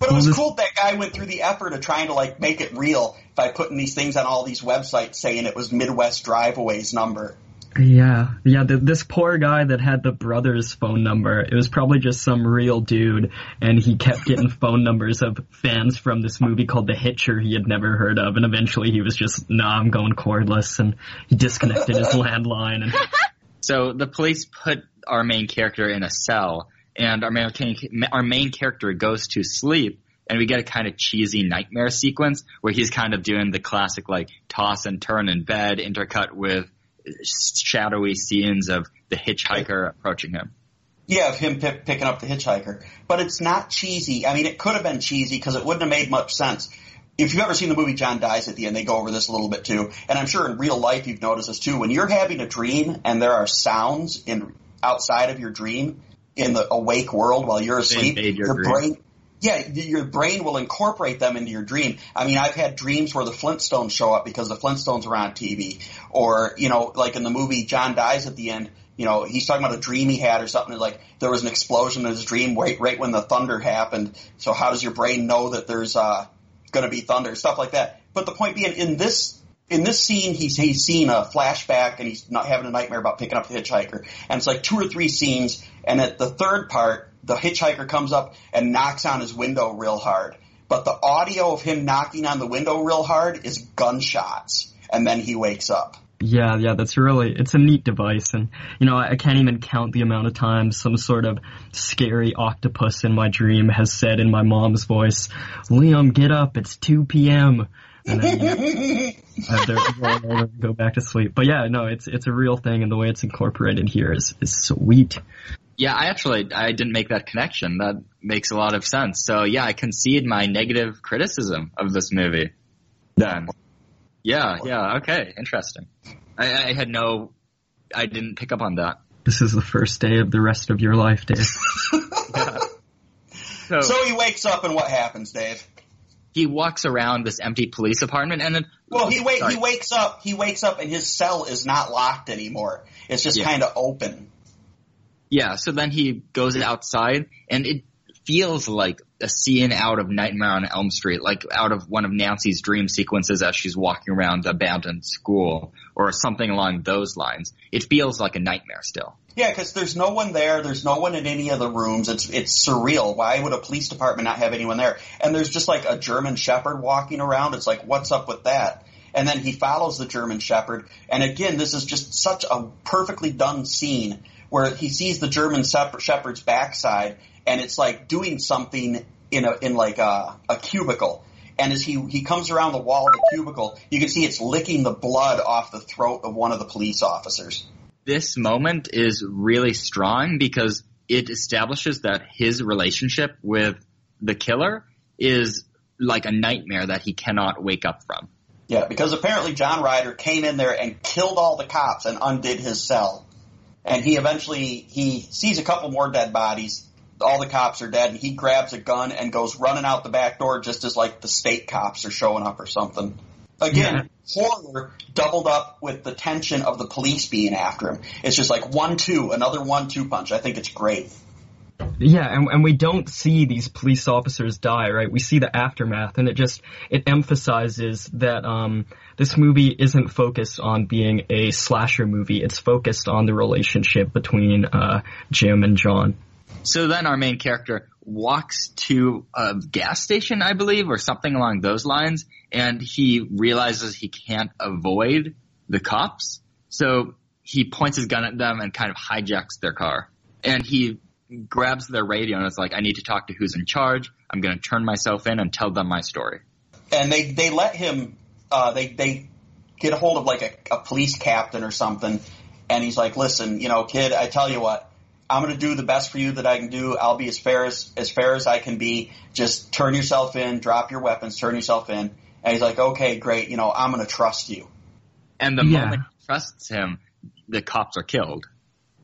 But it was Well, this- cool that guy went through the effort of trying to like make it real by putting these things on all these websites saying it was Midwest Driveaway's number. Yeah, yeah. The, this poor guy that had the brother's phone number, it was probably just some real dude, and he kept getting phone numbers of fans from this movie called The Hitcher he had never heard of, and eventually he was just, nah, I'm going cordless, and he disconnected his landline, and So the police put our main character in a cell, and our main our main character goes to sleep, and we get a kind of cheesy nightmare sequence where he's kind of doing the classic like toss and turn in bed, intercut with shadowy scenes of the hitchhiker approaching him. Yeah, of him p- picking up the hitchhiker. But it's not cheesy. I mean, it could have been cheesy because it wouldn't have made much sense. If you've ever seen the movie John Dies at the End, they go over this a little bit too. And I'm sure in real life you've noticed this too. When you're having a dream and there are sounds in outside of your dream, in the awake world while you're asleep, your your brain, yeah, your brain will incorporate them into your dream. I mean, I've had dreams where the Flintstones show up because the Flintstones are on TV, or you know, like in the movie John dies at the end. You know, he's talking about a dream he had or something. Like there was an explosion in his dream right, right when the thunder happened. So how does your brain know that there's uh, going to be thunder? Stuff like that. But the point being, in this in this scene, he's he's seen a flashback and he's not having a nightmare about picking up the hitchhiker. And it's like two or three scenes, and at the third part, the hitchhiker comes up and knocks on his window real hard. But the audio of him knocking on the window real hard is gunshots, and then he wakes up. Yeah, yeah, that's really, it's a neat device. And, you know, I, I can't even count the amount of times some sort of scary octopus in my dream has said in my mom's voice, Liam, get up, it's 2 p.m. And then, you know, they're over and go back to sleep. But yeah, no, it's, it's a real thing and the way it's incorporated here is, is sweet. Yeah, I actually I didn't make that connection. That makes a lot of sense. So yeah, I concede my negative criticism of this movie. Then, yeah, yeah, okay, interesting. I, I had no, I didn't pick up on that. This is the first day of the rest of your life, Dave. So, So he wakes up, and what happens, Dave? He walks around this empty police apartment, and then Well, he oh, wait. Sorry. He wakes up. He wakes up, and his cell is not locked anymore. It's just Yeah. kind of open. Yeah, so then he goes outside, and it feels like a scene out of Nightmare on Elm Street, like out of one of Nancy's dream sequences as she's walking around the abandoned school, or something along those lines. It feels like a nightmare still. Yeah, because there's no one there. There's no one in any of the rooms. It's it's surreal. Why would a police department not have anyone there? And there's just like a German Shepherd walking around. It's like, what's up with that? And then he follows the German Shepherd. And again, this is just such a perfectly done scene where he sees the German Shepherd's backside, and it's like doing something in a in like a, a cubicle. And as he he comes around the wall of the cubicle, you can see it's licking the blood off the throat of one of the police officers. This moment is really strong because it establishes that his relationship with the killer is like a nightmare that he cannot wake up from. Yeah, because apparently John Ryder came in there and killed all the cops and undid his cell. And he eventually he sees a couple more dead bodies. All the cops are dead, and he grabs a gun and goes running out the back door just as like the state cops are showing up or something. Again, horror doubled up with the tension of the police being after him. It's just like one two, another one two punch. I think it's great. Yeah, and, and we don't see these police officers die, right? We see the aftermath, and it just it emphasizes that um, this movie isn't focused on being a slasher movie. It's focused on the relationship between uh, Jim and John. So then our main character walks to a gas station, I believe, or something along those lines, and he realizes he can't avoid the cops. So he points his gun at them and kind of hijacks their car. And he grabs their radio and is like, I need to talk to who's in charge. I'm going to turn myself in and tell them my story. and they they let him uh, they they get a hold of like a, a police captain or something, and he's like, listen, you know, kid, I tell you what, I'm gonna do the best for you that I can do. I'll be as fair as as fair as I can be. Just turn yourself in, drop your weapons, turn yourself in. And he's like, okay, great, you know, I'm gonna trust you. And the Yeah. moment he trusts him, the cops are killed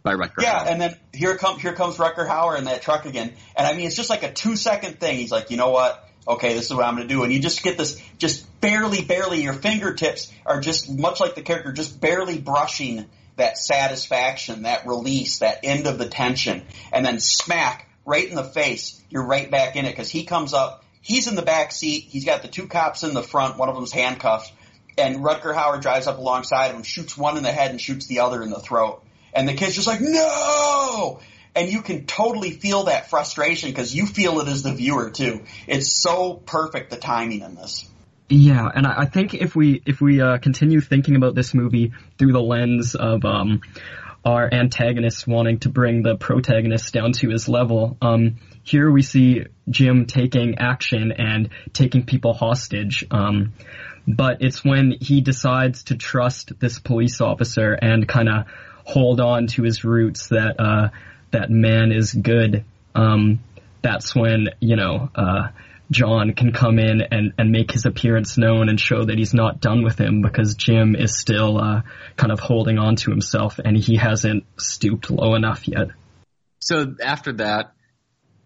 by Rutger Yeah, Hauer. and then here come here comes Rutger Hauer in that truck again. And I mean, it's just like a two second thing. He's like, you know what? Okay, this is what I'm going to do. And you just get this, just barely, barely. Your fingertips are just much like the character, just barely brushing that satisfaction, that release, that end of the tension, and then smack right in the face. You're right back in it because he comes up. He's in the back seat. He's got the two cops in the front. One of them's handcuffed. And Rutger Hauer drives up alongside him, shoots one in the head and shoots the other in the throat. And the kid's just like, no! And you can totally feel that frustration because you feel it as the viewer too. It's so perfect, the timing in this. Yeah, and I I think if we if we uh, continue thinking about this movie through the lens of um, our antagonist wanting to bring the protagonist down to his level, um, here we see Jim taking action and taking people hostage. Um, but it's when he decides to trust this police officer and kind of hold on to his roots that uh, that man is good. Um, that's when you know uh, John can come in and, and make his appearance known and show that he's not done with him because Jim is still uh, kind of holding on to himself and he hasn't stooped low enough yet. So after that,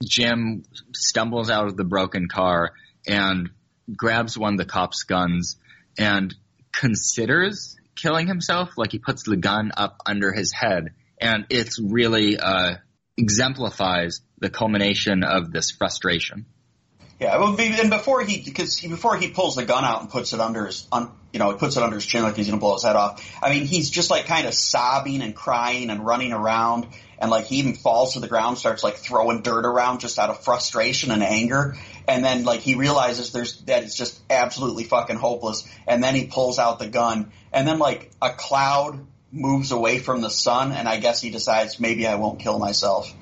Jim stumbles out of the broken car and grabs one of the cop's guns and considers killing himself. Like he puts the gun up under his head, and it's really uh, exemplifies the culmination of this frustration. Yeah, well, and before he, because he, before he pulls the gun out and puts it under his, un, you know, puts it under his chin like he's gonna blow his head off. I mean, he's just like kind of sobbing and crying and running around, and like he even falls to the ground, starts like throwing dirt around just out of frustration and anger, and then like he realizes there's that it's just absolutely fucking hopeless, and then he pulls out the gun, and then like a cloud moves away from the sun, and I guess he decides maybe I won't kill myself.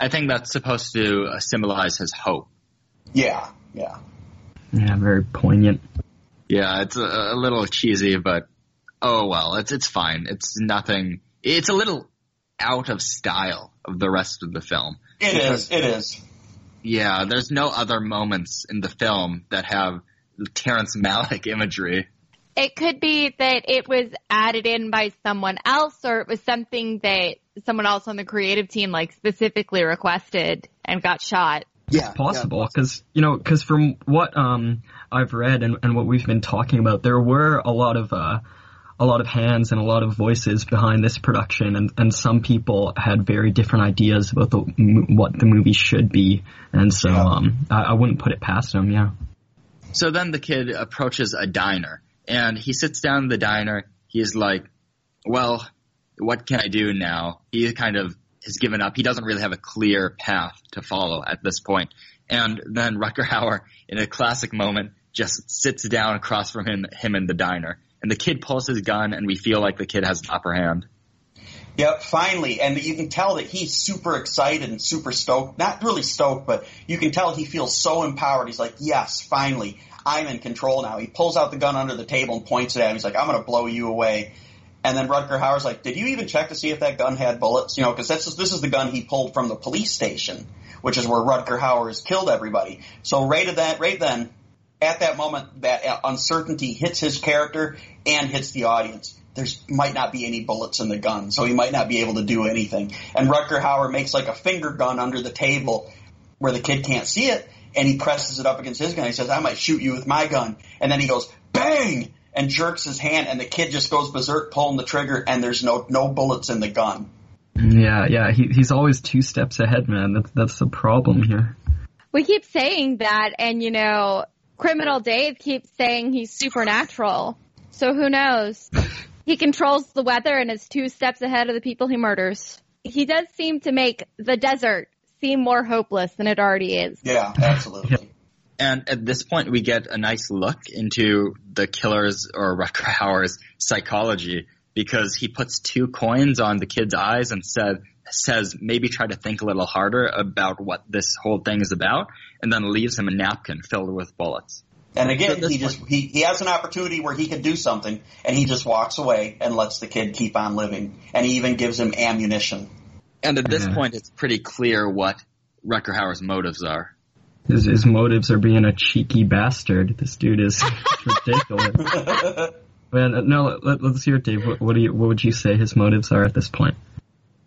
I think that's supposed to uh, symbolize his hope. Yeah, yeah. Yeah, very poignant. Yeah, it's a, a little cheesy, but oh well, it's it's fine. It's nothing. It's a little out of style of the rest of the film. It is. It is. Yeah, there's no other moments in the film that have Terrence Malick imagery. It could be that it was added in by someone else or it was something that someone else on the creative team like specifically requested and got shot. Yeah, possible because you know because from what um I've read and, and what we've been talking about, there were a lot of uh, a lot of hands and a lot of voices behind this production, and, and some people had very different ideas about the what the movie should be, and so Yeah. um I, I wouldn't put it past them. Yeah. So then the kid approaches a diner and he sits down in the diner. He's like, well, what can I do now? He kind of has given up. He doesn't really have a clear path to follow at this point. And then Rutger Hauer, in a classic moment, just sits down across from him, him in the diner. And the kid pulls his gun and we feel like the kid has the upper hand. Yep, finally. And you can tell that he's super excited and super stoked. Not really stoked, but you can tell he feels so empowered. He's like, yes, finally, I'm in control now. He pulls out the gun under the table and points it at him. He's like, I'm going to blow you away. And then Rutger Hauer's like, did you even check to see if that gun had bullets? You know, because this is, this is the gun he pulled from the police station, which is where Rutger Hauer has killed everybody. So right at that, right then, at that moment, that uh, uncertainty hits his character and hits the audience. There's might not be any bullets in the gun, so he might not be able to do anything. And Rutger Hauer makes like a finger gun under the table where the kid can't see it, and he presses it up against his gun. He says, "I might shoot you with my gun," and then he goes bang and jerks his hand, and the kid just goes berserk, pulling the trigger, and there's no no bullets in the gun. Yeah, yeah. He he's always two steps ahead, man. That's that's the problem here. We keep saying that and you know, Criminal Dave keeps saying he's supernatural. So who knows? He controls the weather and is two steps ahead of the people he murders. He does seem to make the desert seem more hopeless than it already is. Yeah, absolutely. And at this point, we get a nice look into the killer's or Rutger Hauer's psychology because he puts two coins on the kid's eyes and said, says maybe try to think a little harder about what this whole thing is about, and then leaves him a napkin filled with bullets. And again, So this he just he, he has an opportunity where he could do something, and he just walks away and lets the kid keep on living. And he even gives him ammunition. And at this Yeah. point, it's pretty clear what Rutger Hauer's motives are. His his motives are being a cheeky bastard. This dude is ridiculous. Man, no, let, let's hear it, Dave. What, what do you what would you say his motives are at this point?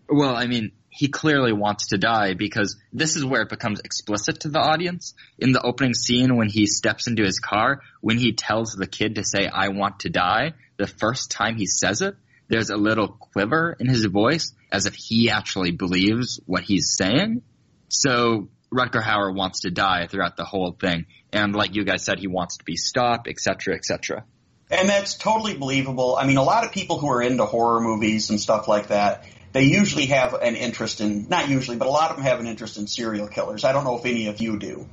Well, I mean, he clearly wants to die because this is where it becomes explicit to the audience. In the opening scene, when he steps into his car, when he tells the kid to say, I want to die, the first time he says it, there's a little quiver in his voice as if he actually believes what he's saying. So Rutger Hauer wants to die throughout the whole thing. And like you guys said, he wants to be stopped, etc., etc. And that's totally believable. I mean, a lot of people who are into horror movies and stuff like that, they usually have an interest in, not usually, but a lot of them have an interest in serial killers. I don't know if any of you do.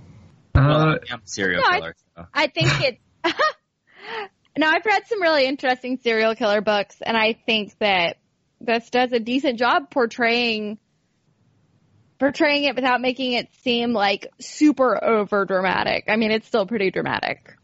Well, Uh, I'm a serial No, I- killer. so. I think it's. now, I've read some really interesting serial killer books, and I think that this does a decent job portraying portraying it without making it seem like super over dramatic. I mean, it's still pretty dramatic.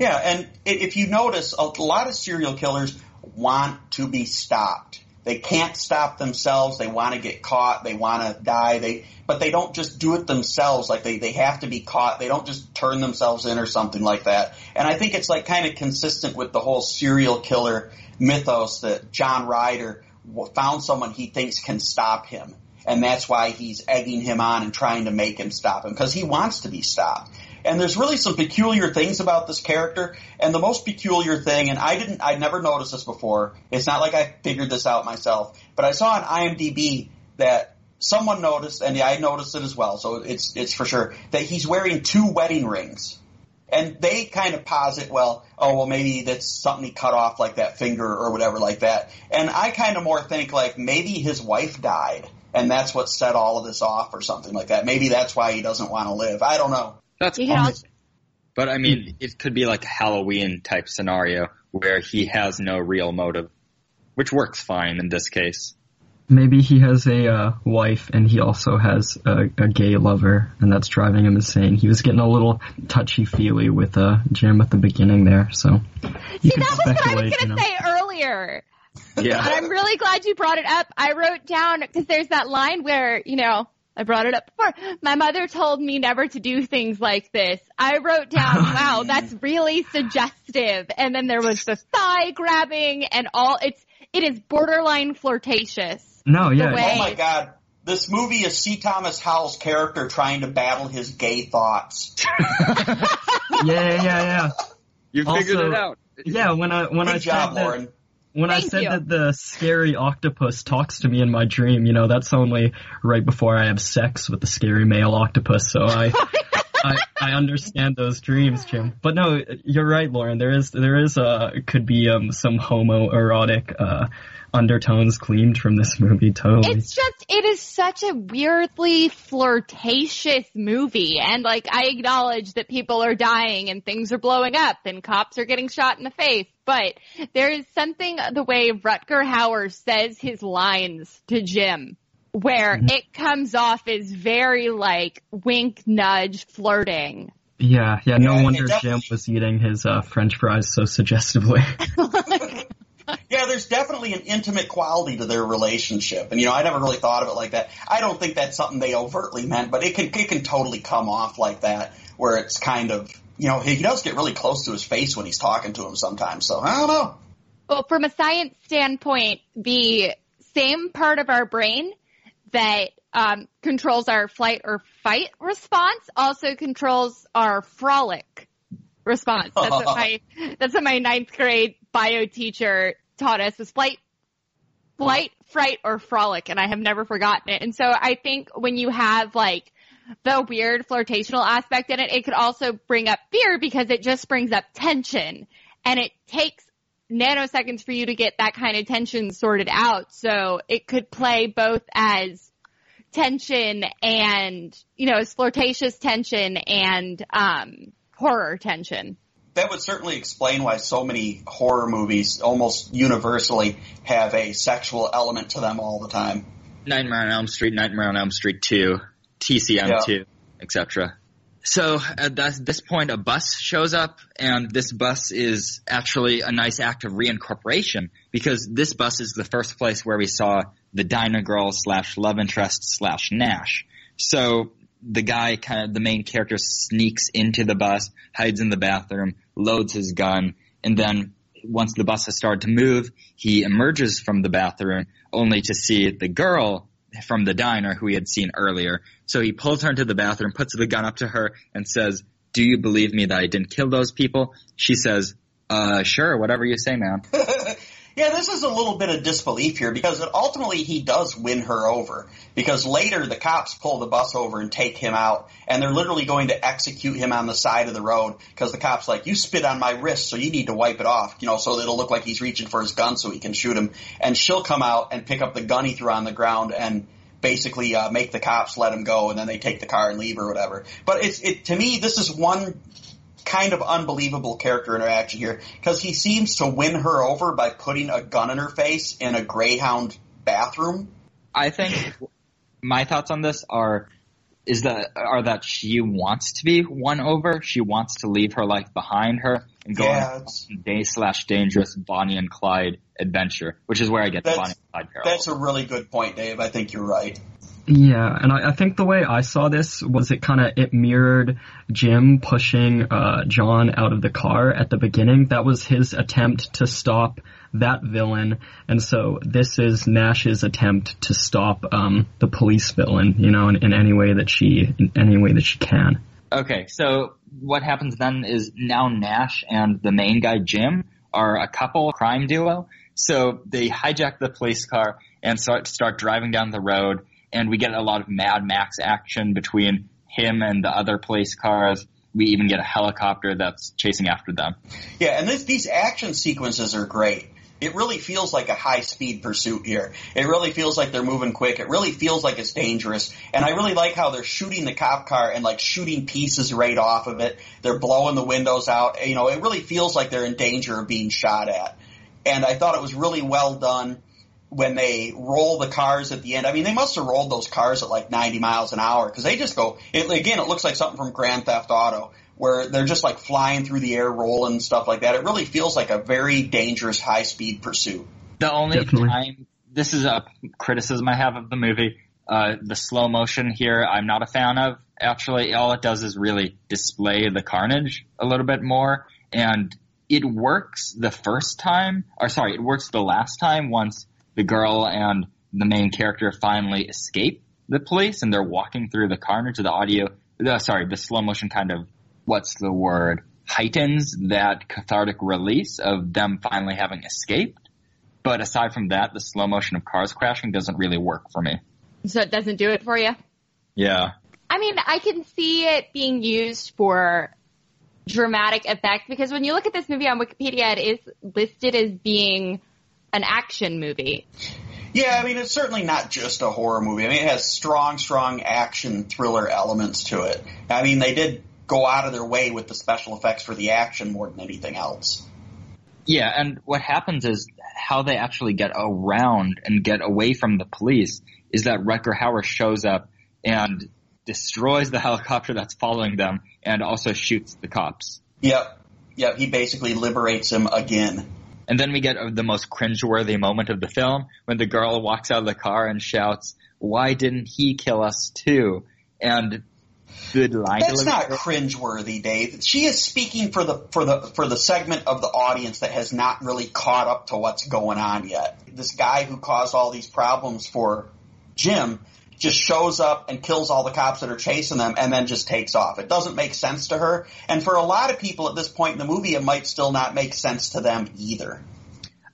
Yeah, and if you notice, a lot of serial killers want to be stopped. They can't stop themselves. They want to get caught. They want to die. They, but they don't just do it themselves. Like they, they have to be caught. They don't just turn themselves in or something like that. And I think it's like kind of consistent with the whole serial killer mythos that John Ryder found someone he thinks can stop him. And that's why he's egging him on and trying to make him stop him because he wants to be stopped. And there's really some peculiar things about this character. And the most peculiar thing, and I didn't, I'd never noticed this before. It's not like I figured this out myself, but I saw on IMDb that someone noticed, and I noticed it as well. So it's it's for sure that he's wearing two wedding rings. And they kind of posit, well, oh, well, maybe that's something he cut off, like that finger or whatever, like that. And I kind of more think like maybe his wife died, and that's what set all of this off, or something like that. Maybe that's why he doesn't want to live. I don't know. That's You possible. also, But I mean, it could be like a Halloween type scenario where he has no real motive, which works fine in this case. Maybe he has a uh, wife and he also has a, a gay lover, and that's driving him insane. He was getting a little touchy feely with uh, Jim at the beginning there, so you see, could that was what I was speculate. going You to know. say earlier. And Yeah. I'm really glad you brought it up. I wrote down, because there's that line where, you know, I brought it up before. My mother told me never to do things like this. I wrote down, oh, wow, that's really suggestive. And then there was the thigh grabbing and all, it's, it is borderline flirtatious. No, yeah, way- Oh my god. This movie is C. Thomas Howell's character trying to battle his gay thoughts. yeah, yeah, yeah. You Also- figured it out. Yeah, when I when I job, said that, Lauren. When I said you. that the scary octopus talks to me in my dream, you know, that's only right before I have sex with the scary male octopus. So I, I, I understand those dreams, Jim. But no, you're right, Lauren. There is, there is, uh, could be, um, some homoerotic, uh, undertones gleamed from this movie, totally. It's just, it is such a weirdly flirtatious movie. And like, I acknowledge that people are dying and things are blowing up and cops are getting shot in the face. But there is something the way Rutger Hauer says his lines to Jim where it comes off as very like wink, nudge, flirting. yeah, yeah, no Yeah, wonder Jim was eating his, uh, french fries so suggestively. Yeah, there's definitely an intimate quality to their relationship, and you know, I never really thought of it like that. I don't think that's something they overtly meant, but it can it can totally come off like that, where it's kind of you know he does get really close to his face when he's talking to him sometimes. So I don't know. Well, from a science standpoint, the same part of our brain that um, controls our flight or fight response also controls our frolic response. That's what my that's what my ninth grade bio teacher taught us was flight, flight, fright, or frolic, and I have never forgotten it. And so I think when you have like the weird flirtational aspect in it, it could also bring up fear because it just brings up tension, and it takes nanoseconds for you to get that kind of tension sorted out. So it could play both as tension and, you know, as flirtatious tension and, um, horror tension. That would certainly explain why so many horror movies almost universally have a sexual element to them all the time. Nightmare on Elm Street, Nightmare on Elm Street 2, TCM 2, etc. So uh, at this, this point, a bus shows up, and this bus is actually a nice act of reincorporation because this bus is the first place where we saw the diner girl slash love interest slash Nash. So the guy, kind of the main character, sneaks into the bus, hides in the bathroom, loads his gun, and then once the bus has started to move, he emerges from the bathroom only to see the girl from the diner who he had seen earlier. So he pulls her into the bathroom, puts the gun up to her, and says, Do you believe me that I didn't kill those people? She says, Uh, sure, whatever you say, man. Yeah, this is a little bit of disbelief here because ultimately he does win her over. Because later the cops pull the bus over and take him out, and they're literally going to execute him on the side of the road because the cops like, you spit on my wrist, so you need to wipe it off, you know, so it'll look like he's reaching for his gun so he can shoot him. And she'll come out and pick up the gun he threw on the ground and basically uh, make the cops let him go, and then they take the car and leave or whatever. But it's it to me, this is one kind of unbelievable character interaction here because he seems to win her over by putting a gun in her face in a Greyhound bathroom. I think my thoughts on this are is that are that she wants to be won over. She wants to leave her life behind her and go Yeah, on a day slash dangerous Bonnie and Clyde adventure, which is where I get the Bonnie and Clyde parallel. That's a really good point, Dave. I think you're right. Yeah, and I, I think the way I saw this was it kind of it mirrored Jim pushing uh, John out of the car at the beginning. That was his attempt to stop that villain, and so this is Nash's attempt to stop um, the police villain. You know, in, in any way that she in any way that she can. Okay, so what happens then is now Nash and the main guy Jim are a couple crime duo. So they hijack the police car and start start driving down the road, and we get a lot of Mad Max action between him and the other police cars. We even get a helicopter that's chasing after them. Yeah, and this, these action sequences are great. It really feels like a high speed pursuit here. It really feels like they're moving quick. It really feels like it's dangerous. And I really like how they're shooting the cop car and like shooting pieces right off of it. They're blowing the windows out. You know, it really feels like they're in danger of being shot at. And I thought it was really well done when they roll the cars at the end. I mean, they must have rolled those cars at like 90 miles an hour because they just go, it, again, it looks like something from Grand Theft Auto where they're just like flying through the air, rolling and stuff like that. It really feels like a very dangerous high speed pursuit. The only Definitely. time this is a criticism I have of the movie, uh, the slow motion here, I'm not a fan of. Actually, all it does is really display the carnage a little bit more, and it works the first time, or sorry, it works the last time once the girl and the main character finally escape the police and they're walking through the carnage. of The audio, uh, sorry, the slow motion kind of, what's the word, heightens that cathartic release of them finally having escaped. But aside from that, the slow motion of cars crashing doesn't really work for me. So it doesn't do it for you? Yeah. I mean, I can see it being used for dramatic effect because when you look at this movie on Wikipedia, it is listed as being an action movie. Yeah, I mean, it's certainly not just a horror movie. I mean, it has strong, strong action thriller elements to it. I mean, they did go out of their way with the special effects for the action more than anything else. Yeah, and what happens is how they actually get around and get away from the police is that Rutger Hauer shows up and destroys the helicopter that's following them and also shoots the cops. Yep. Yep. He basically liberates him again. And then we get the most cringeworthy moment of the film when the girl walks out of the car and shouts, "Why didn't he kill us too?" And good line That's not cringeworthy, Dave. She is speaking for the for the for the segment of the audience that has not really caught up to what's going on yet. This guy who caused all these problems for Jim just shows up and kills all the cops that are chasing them and then just takes off. It doesn't make sense to her. And for a lot of people at this point in the movie, it might still not make sense to them either.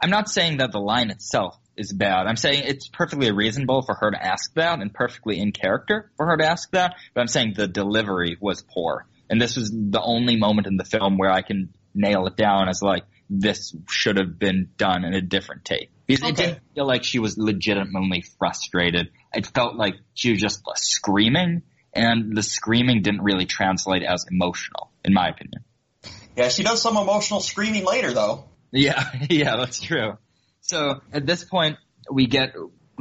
I'm not saying that the line itself is bad. I'm saying it's perfectly reasonable for her to ask that and perfectly in character for her to ask that. But I'm saying the delivery was poor. And this was the only moment in the film where I can nail it down as like, this should have been done in a different take. Because it didn't feel like she was legitimately frustrated. It felt like she was just screaming and the screaming didn't really translate as emotional, in my opinion. Yeah, she does some emotional screaming later though. Yeah, yeah, that's true. So at this point, we get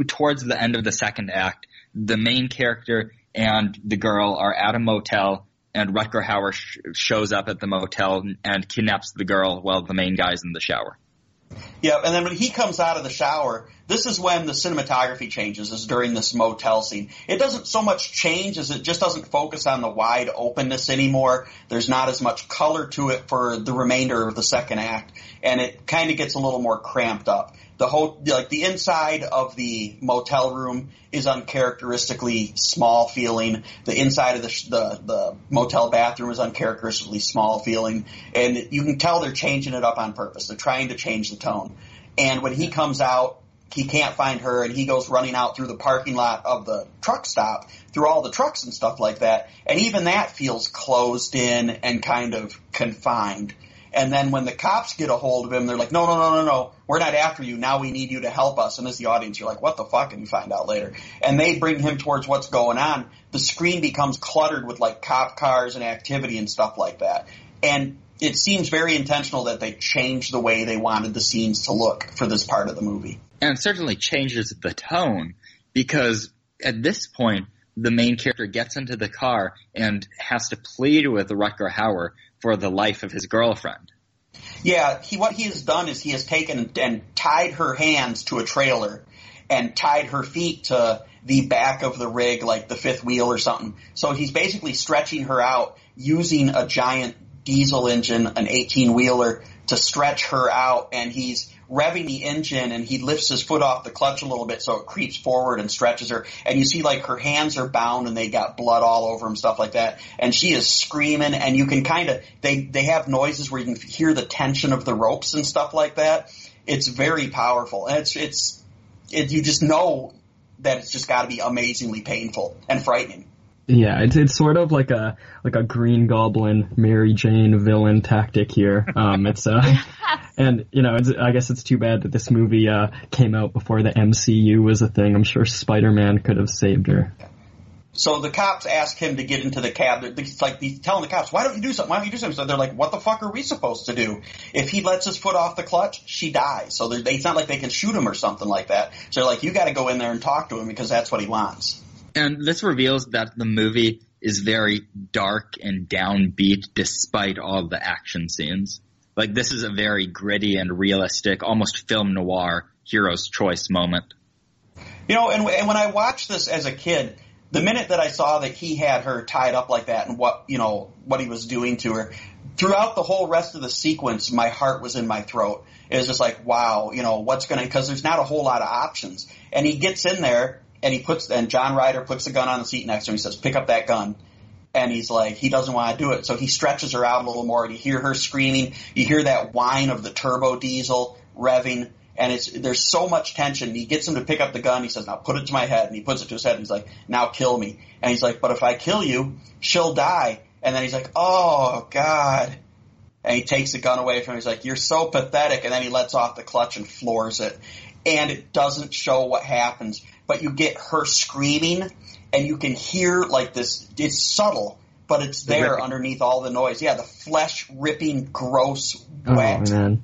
towards the end of the second act. The main character and the girl are at a motel, and Rutger Hauer sh- shows up at the motel and kidnaps the girl while the main guy's in the shower. Yeah, and then when he comes out of the shower, this is when the cinematography changes, is during this motel scene. It doesn't so much change as it just doesn't focus on the wide openness anymore. There's not as much color to it for the remainder of the second act, and it kind of gets a little more cramped up. The whole, like the inside of the motel room is uncharacteristically small feeling. The inside of the, the, the motel bathroom is uncharacteristically small feeling. And you can tell they're changing it up on purpose. They're trying to change the tone. And when he comes out, he can't find her and he goes running out through the parking lot of the truck stop through all the trucks and stuff like that. And even that feels closed in and kind of confined. And then when the cops get a hold of him, they're like, no, no, no, no, no, we're not after you. Now we need you to help us. And as the audience, you're like, what the fuck? And you find out later. And they bring him towards what's going on. The screen becomes cluttered with like cop cars and activity and stuff like that. And it seems very intentional that they changed the way they wanted the scenes to look for this part of the movie. And certainly changes the tone because at this point, the main character gets into the car and has to plead with Rutger Hauer for the life of his girlfriend. Yeah, he what he has done is he has taken and tied her hands to a trailer, and tied her feet to the back of the rig, like the fifth wheel or something. So he's basically stretching her out using a giant diesel engine, an 18 wheeler, to stretch her out, and he's revving the engine and he lifts his foot off the clutch a little bit so it creeps forward and stretches her. And you see like her hands are bound and they got blood all over them, stuff like that. And she is screaming and you can kind of, they, they have noises where you can hear the tension of the ropes and stuff like that. It's very powerful. And it's, it's, it, you just know that it's just got to be amazingly painful and frightening. Yeah, it's it's sort of like a like a Green Goblin, Mary Jane villain tactic here. Um, it's uh, and you know, it's, I guess it's too bad that this movie uh came out before the MCU was a thing. I'm sure Spider Man could have saved her. So the cops ask him to get into the cab. It's like he's telling the cops, "Why don't you do something? Why don't you do something?" So they're like, "What the fuck are we supposed to do?" If he lets his foot off the clutch, she dies. So they, it's not like they can shoot him or something like that. So they're like, "You got to go in there and talk to him because that's what he wants." And this reveals that the movie is very dark and downbeat despite all the action scenes. Like this is a very gritty and realistic, almost film noir hero's choice moment. You know, and, and when I watched this as a kid, the minute that I saw that he had her tied up like that and what, you know, what he was doing to her, throughout the whole rest of the sequence, my heart was in my throat. It was just like, wow, you know, what's gonna, cause there's not a whole lot of options. And he gets in there and he puts and John Ryder puts the gun on the seat next to him. He says, "Pick up that gun." And he's like, he doesn't want to do it, so he stretches her out a little more. And you hear her screaming. You hear that whine of the turbo diesel revving, and it's there's so much tension. He gets him to pick up the gun. He says, "Now put it to my head," and he puts it to his head. And he's like, "Now kill me." And he's like, "But if I kill you, she'll die." And then he's like, "Oh God." And he takes the gun away from him. He's like, "You're so pathetic." And then he lets off the clutch and floors it. And it doesn't show what happens but you get her screaming and you can hear like this, it's subtle, but it's there the underneath all the noise. Yeah, the flesh ripping, gross, wet. Oh,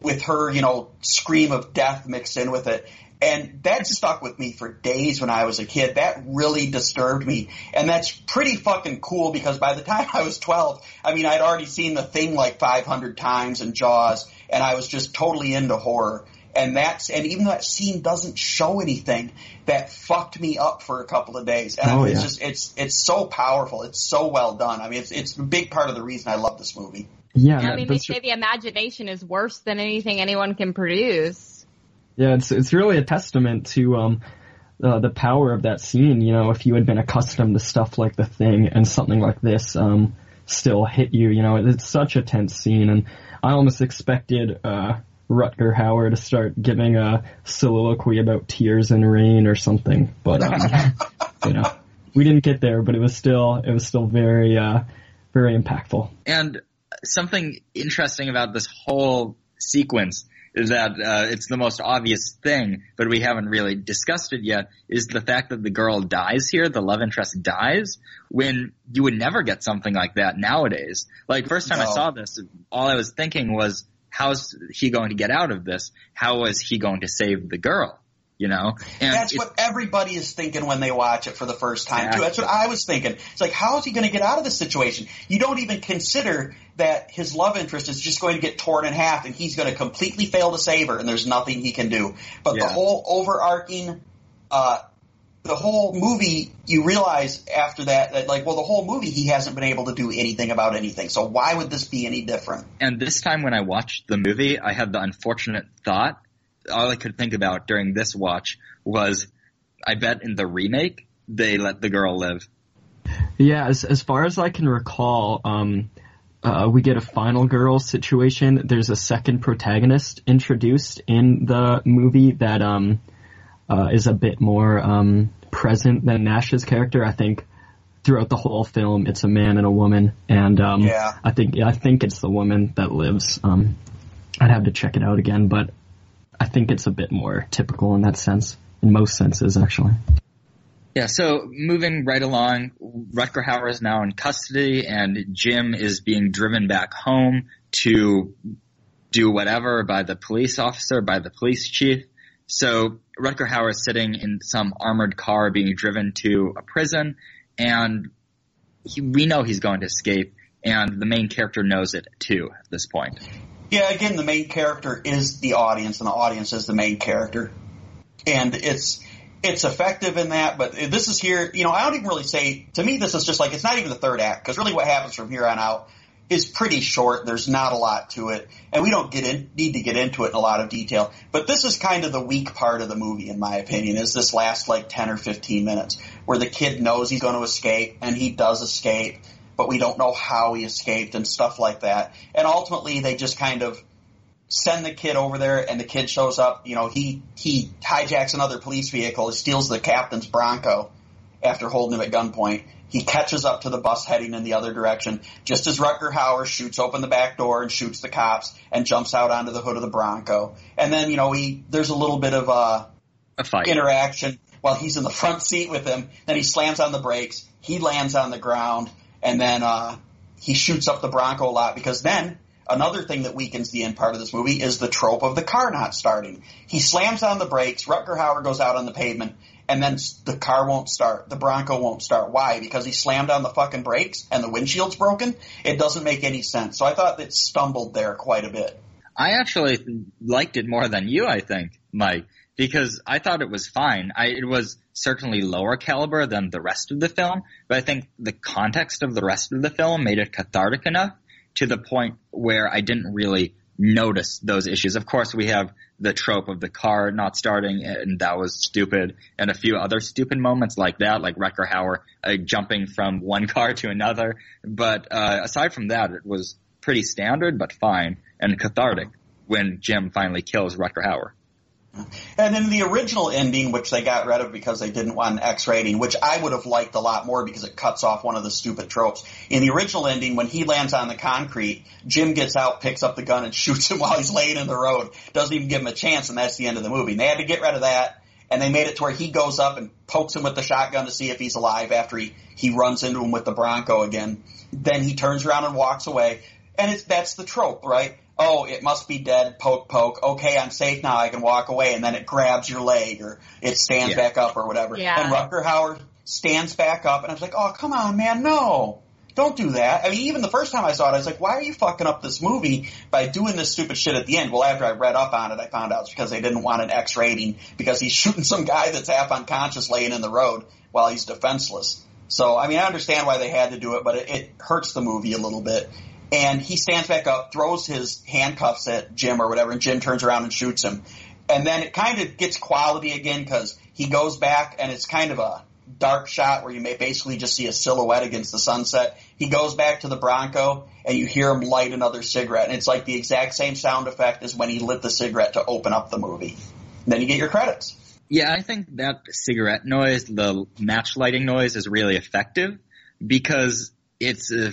with her, you know, scream of death mixed in with it. And that stuck with me for days when I was a kid. That really disturbed me. And that's pretty fucking cool because by the time I was 12, I mean, I'd already seen the thing like 500 times in Jaws and I was just totally into horror and that's and even though that scene doesn't show anything, that fucked me up for a couple of days. And oh, it's yeah. just it's it's so powerful. It's so well done. I mean, it's it's a big part of the reason I love this movie. Yeah, I mean, they say the imagination is worse than anything anyone can produce. Yeah, it's it's really a testament to um uh, the power of that scene. You know, if you had been accustomed to stuff like The Thing and something like this um still hit you, you know, it's such a tense scene, and I almost expected. uh Rutger Hauer to start giving a soliloquy about tears and rain or something. But um, you know, we didn't get there, but it was still it was still very uh, very impactful. And something interesting about this whole sequence is that uh, it's the most obvious thing, but we haven't really discussed it yet, is the fact that the girl dies here, the love interest dies, when you would never get something like that nowadays. Like, first time no. I saw this, all I was thinking was, how's he going to get out of this? How is he going to save the girl? You know, and that's what everybody is thinking when they watch it for the first time exactly. too. That's what I was thinking. It's like, how is he going to get out of this situation? You don't even consider that his love interest is just going to get torn in half, and he's going to completely fail to save her, and there's nothing he can do. But yeah. the whole overarching uh, the whole movie, you realize after that that like, well, the whole movie he hasn't been able to do anything about anything. So why would this be any different? And this time when I watched the movie, I had the unfortunate thought. All I could think about during this watch was, I bet in the remake they let the girl live. Yeah, as as far as I can recall, um, uh, we get a final girl situation. There's a second protagonist introduced in the movie that um uh, is a bit more um, present than Nash's character. I think throughout the whole film, it's a man and a woman, and um, yeah. I think I think it's the woman that lives. Um, I'd have to check it out again, but I think it's a bit more typical in that sense, in most senses, actually. Yeah, so moving right along, Rutger Hauer is now in custody, and Jim is being driven back home to do whatever by the police officer, by the police chief. So Rutger Hauer is sitting in some armored car being driven to a prison, and he, we know he's going to escape, and the main character knows it too at this point. Yeah, again, the main character is the audience, and the audience is the main character. and it's it's effective in that. But this is here, you know, I don't even really say to me this is just like it's not even the third act because really what happens from here on out is pretty short. There's not a lot to it, and we don't get in, need to get into it in a lot of detail. But this is kind of the weak part of the movie, in my opinion, is this last like 10 or 15 minutes where the kid knows he's going to escape and he does escape, but we don't know how he escaped and stuff like that. And ultimately, they just kind of send the kid over there, and the kid shows up. You know, he he hijacks another police vehicle, he steals the captain's Bronco after holding him at gunpoint he catches up to the bus heading in the other direction, just as Rutger Hauer shoots open the back door and shoots the cops and jumps out onto the hood of the Bronco. And then, you know, he, there's a little bit of, uh, a fight. interaction while he's in the front seat with him. Then he slams on the brakes. He lands on the ground and then, uh, he shoots up the Bronco a lot because then another thing that weakens the end part of this movie is the trope of the car not starting. He slams on the brakes. Rutger Hauer goes out on the pavement and then the car won't start. The Bronco won't start. Why? Because he slammed on the fucking brakes and the windshield's broken? It doesn't make any sense. So I thought it stumbled there quite a bit. I actually liked it more than you, I think, Mike, because I thought it was fine. I, it was certainly lower caliber than the rest of the film, but I think the context of the rest of the film made it cathartic enough to the point where I didn't really notice those issues. Of course, we have the trope of the car not starting, and that was stupid, and a few other stupid moments like that, like Rutger Hauer uh, jumping from one car to another. But uh, aside from that, it was pretty standard, but fine and cathartic when Jim finally kills Rutger Hauer. And in the original ending, which they got rid of because they didn't want an X rating, which I would have liked a lot more because it cuts off one of the stupid tropes. In the original ending, when he lands on the concrete, Jim gets out, picks up the gun, and shoots him while he's laying in the road. Doesn't even give him a chance, and that's the end of the movie. And they had to get rid of that, and they made it to where he goes up and pokes him with the shotgun to see if he's alive after he, he runs into him with the Bronco again. Then he turns around and walks away. And it's, that's the trope, right? Oh, it must be dead, poke, poke. Okay, I'm safe now. I can walk away. And then it grabs your leg or it stands Yeah. back up or whatever. Yeah. And Rutger Hauer stands back up and I was like, oh, come on, man, no. Don't do that. I mean, even the first time I saw it, I was like, why are you fucking up this movie by doing this stupid shit at the end? Well, after I read up on it, I found out it's because they didn't want an X rating because he's shooting some guy that's half unconscious laying in the road while he's defenseless. So, I mean, I understand why they had to do it, but it, it hurts the movie a little bit. And he stands back up, throws his handcuffs at Jim or whatever, and Jim turns around and shoots him. And then it kind of gets quality again because he goes back and it's kind of a dark shot where you may basically just see a silhouette against the sunset. He goes back to the Bronco and you hear him light another cigarette. And it's like the exact same sound effect as when he lit the cigarette to open up the movie. And then you get your credits. Yeah, I think that cigarette noise, the match lighting noise, is really effective because it's uh,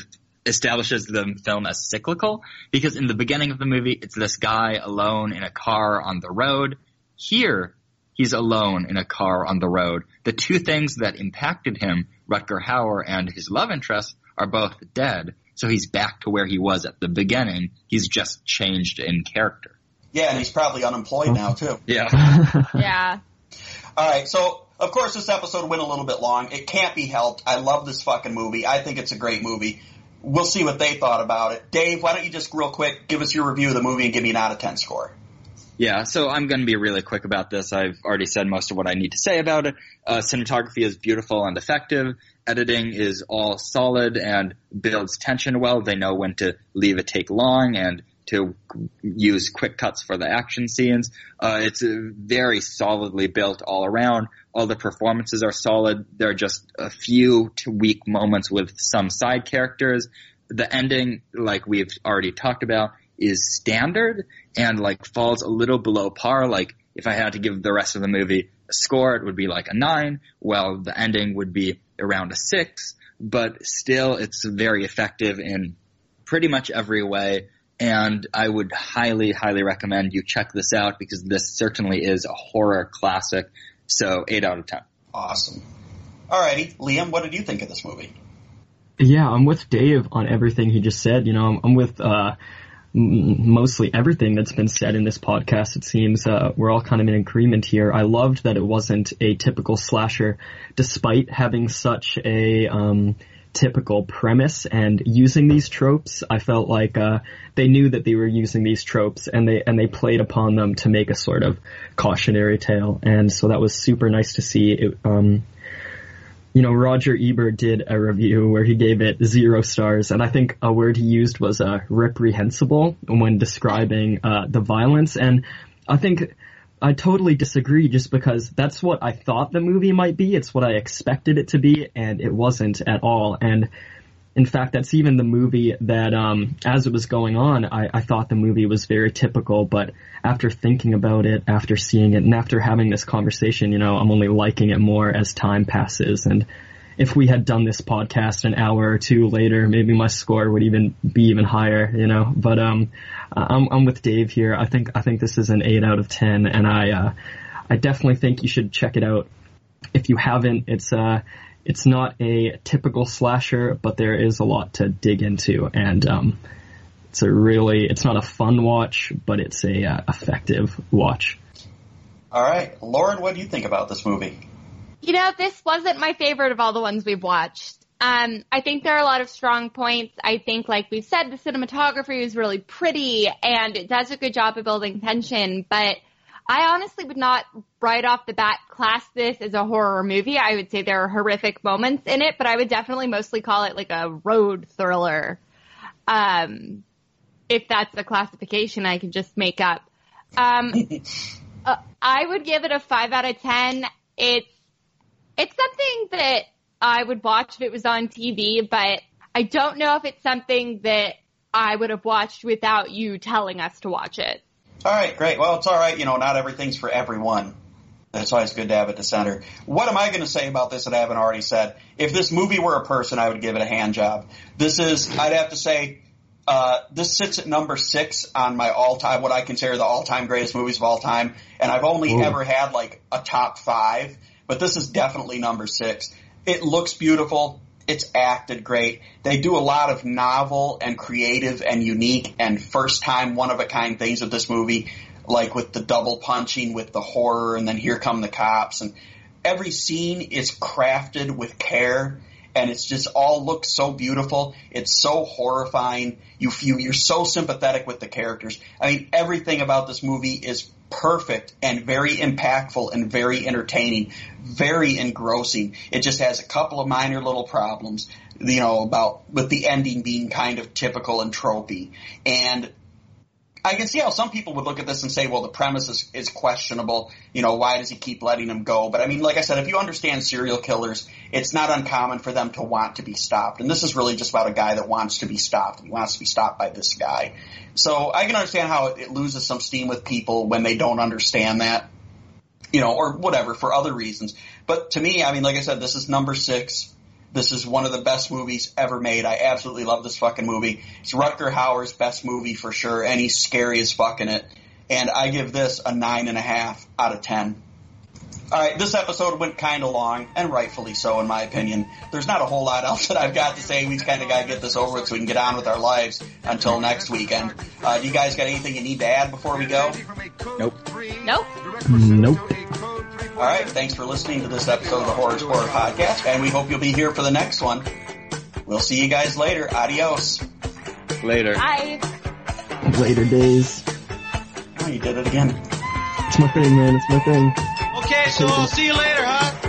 establishes the film as cyclical. Because in the beginning of the movie, it's this guy alone in a car on the road. Here, he's alone in a car on the road. The two things that impacted him, Rutger Hauer and his love interest, are both dead. So he's back to where he was at the beginning. He's just changed in character. Yeah, and he's probably unemployed now too. Yeah. Yeah. All right, so of course this episode went a little bit long. It can't be helped. I love this fucking movie. I think it's a great movie. We'll see what they thought about it. Dave, why don't you just real quick give us your review of the movie and give me an out of ten score? Yeah, so I'm going to be really quick about this. I've already said most of what I need to say about it. Uh, cinematography is beautiful and effective. Editing is all solid and builds tension well. They know when to leave a take long and to use quick cuts for the action scenes. Uh, it's uh, very solidly built all around. All the performances are solid. There are just a few weak moments with some side characters. The ending, like we've already talked about, is standard and like falls a little below par. Like if I had to give the rest of the movie a score, it would be like a nine. Well, the ending would be around a six, but still it's very effective in pretty much every way. And I would highly, highly recommend you check this out because this certainly is a horror classic. So eight out of ten. Awesome. Alrighty, Liam, what did you think of this movie? Yeah, I'm with Dave on everything he just said. You know, I'm, I'm with uh, m- mostly everything that's been said in this podcast. It seems uh, we're all kind of in agreement here. I loved that it wasn't a typical slasher, despite having such a um, typical premise and using these tropes. I felt like uh, they knew that they were using these tropes and they and they played upon them to make a sort of cautionary tale. And so that was super nice to see. It, um, you know, Roger Ebert did a review where he gave it zero stars, and I think a word he used was uh, reprehensible when describing uh, the violence. And I think I totally disagree just because that's what I thought the movie might be. It's what I expected it to be, and it wasn't at all. And in fact, that's even the movie that, um, as it was going on, I, I thought the movie was very typical, but after thinking about it, after seeing it, and after having this conversation, you know, I'm only liking it more as time passes. And if we had done this podcast an hour or two later, maybe my score would even be even higher, you know. But um, I'm I'm with Dave here. I think I think this is an eight out of ten, and I uh, I definitely think you should check it out. If you haven't, it's uh it's not a typical slasher, but there is a lot to dig into, and um, it's a really it's not a fun watch, but it's a uh, effective watch. All right, Lauren, what do you think about this movie? You know, this wasn't my favorite of all the ones we've watched. Um, I think there are a lot of strong points. I think, like we've said, the cinematography is really pretty and it does a good job of building tension, but I honestly would not right off the bat class this as a horror movie. I would say there are horrific moments in it, but I would definitely mostly call it like a road thriller. Um, if that's the classification I can just make up. Um, uh, I would give it a five out of ten. It's it's something that I would watch if it was on TV, but I don't know if it's something that I would have watched without you telling us to watch it. All right, great. Well, it's all right. You know, not everything's for everyone. That's why it's good to have a dissenter. What am I going to say about this that I haven't already said? If this movie were a person, I would give it a hand job. This is, I'd have to say, uh, this sits at number six on my all-time, what I consider the all-time greatest movies of all time. And I've only Ooh. ever had like a top five, but this is definitely number six. It looks beautiful. It's acted great. They do a lot of novel and creative and unique and first time one of a kind things with this movie, like with the double punching with the horror and then here come the cops and every scene is crafted with care and it's just all looks so beautiful. It's so horrifying. You feel you're so sympathetic with the characters. I mean, everything about this movie is perfect and very impactful and very entertaining, very engrossing. It just has a couple of minor little problems, you know, about with the ending being kind of typical and tropey. And I can see how some people would look at this and say, well, the premise is, is questionable. You know, why does he keep letting him go? But I mean, like I said, if you understand serial killers, it's not uncommon for them to want to be stopped. And this is really just about a guy that wants to be stopped. He wants to be stopped by this guy. So I can understand how it loses some steam with people when they don't understand that, you know, or whatever for other reasons. But to me, I mean, like I said, this is number six. This is one of the best movies ever made. I absolutely love this fucking movie. It's Rutger Hauer's best movie for sure, and he's scary as fuck in it. And I give this a nine and a half out of ten. All right, this episode went kind of long, and rightfully so, in my opinion. There's not a whole lot else that I've got to say. We just kind of got to get this over with so we can get on with our lives until next weekend. Uh, do you guys got anything you need to add before we go? Nope. Nope. Nope. All right, thanks for listening to this episode of the Horror Explorer podcast, and we hope you'll be here for the next one. We'll see you guys later. Adios. Later. Bye. Later days. Oh, you did it again. It's my thing, man. It's my thing. Okay, so I'll see you later, huh?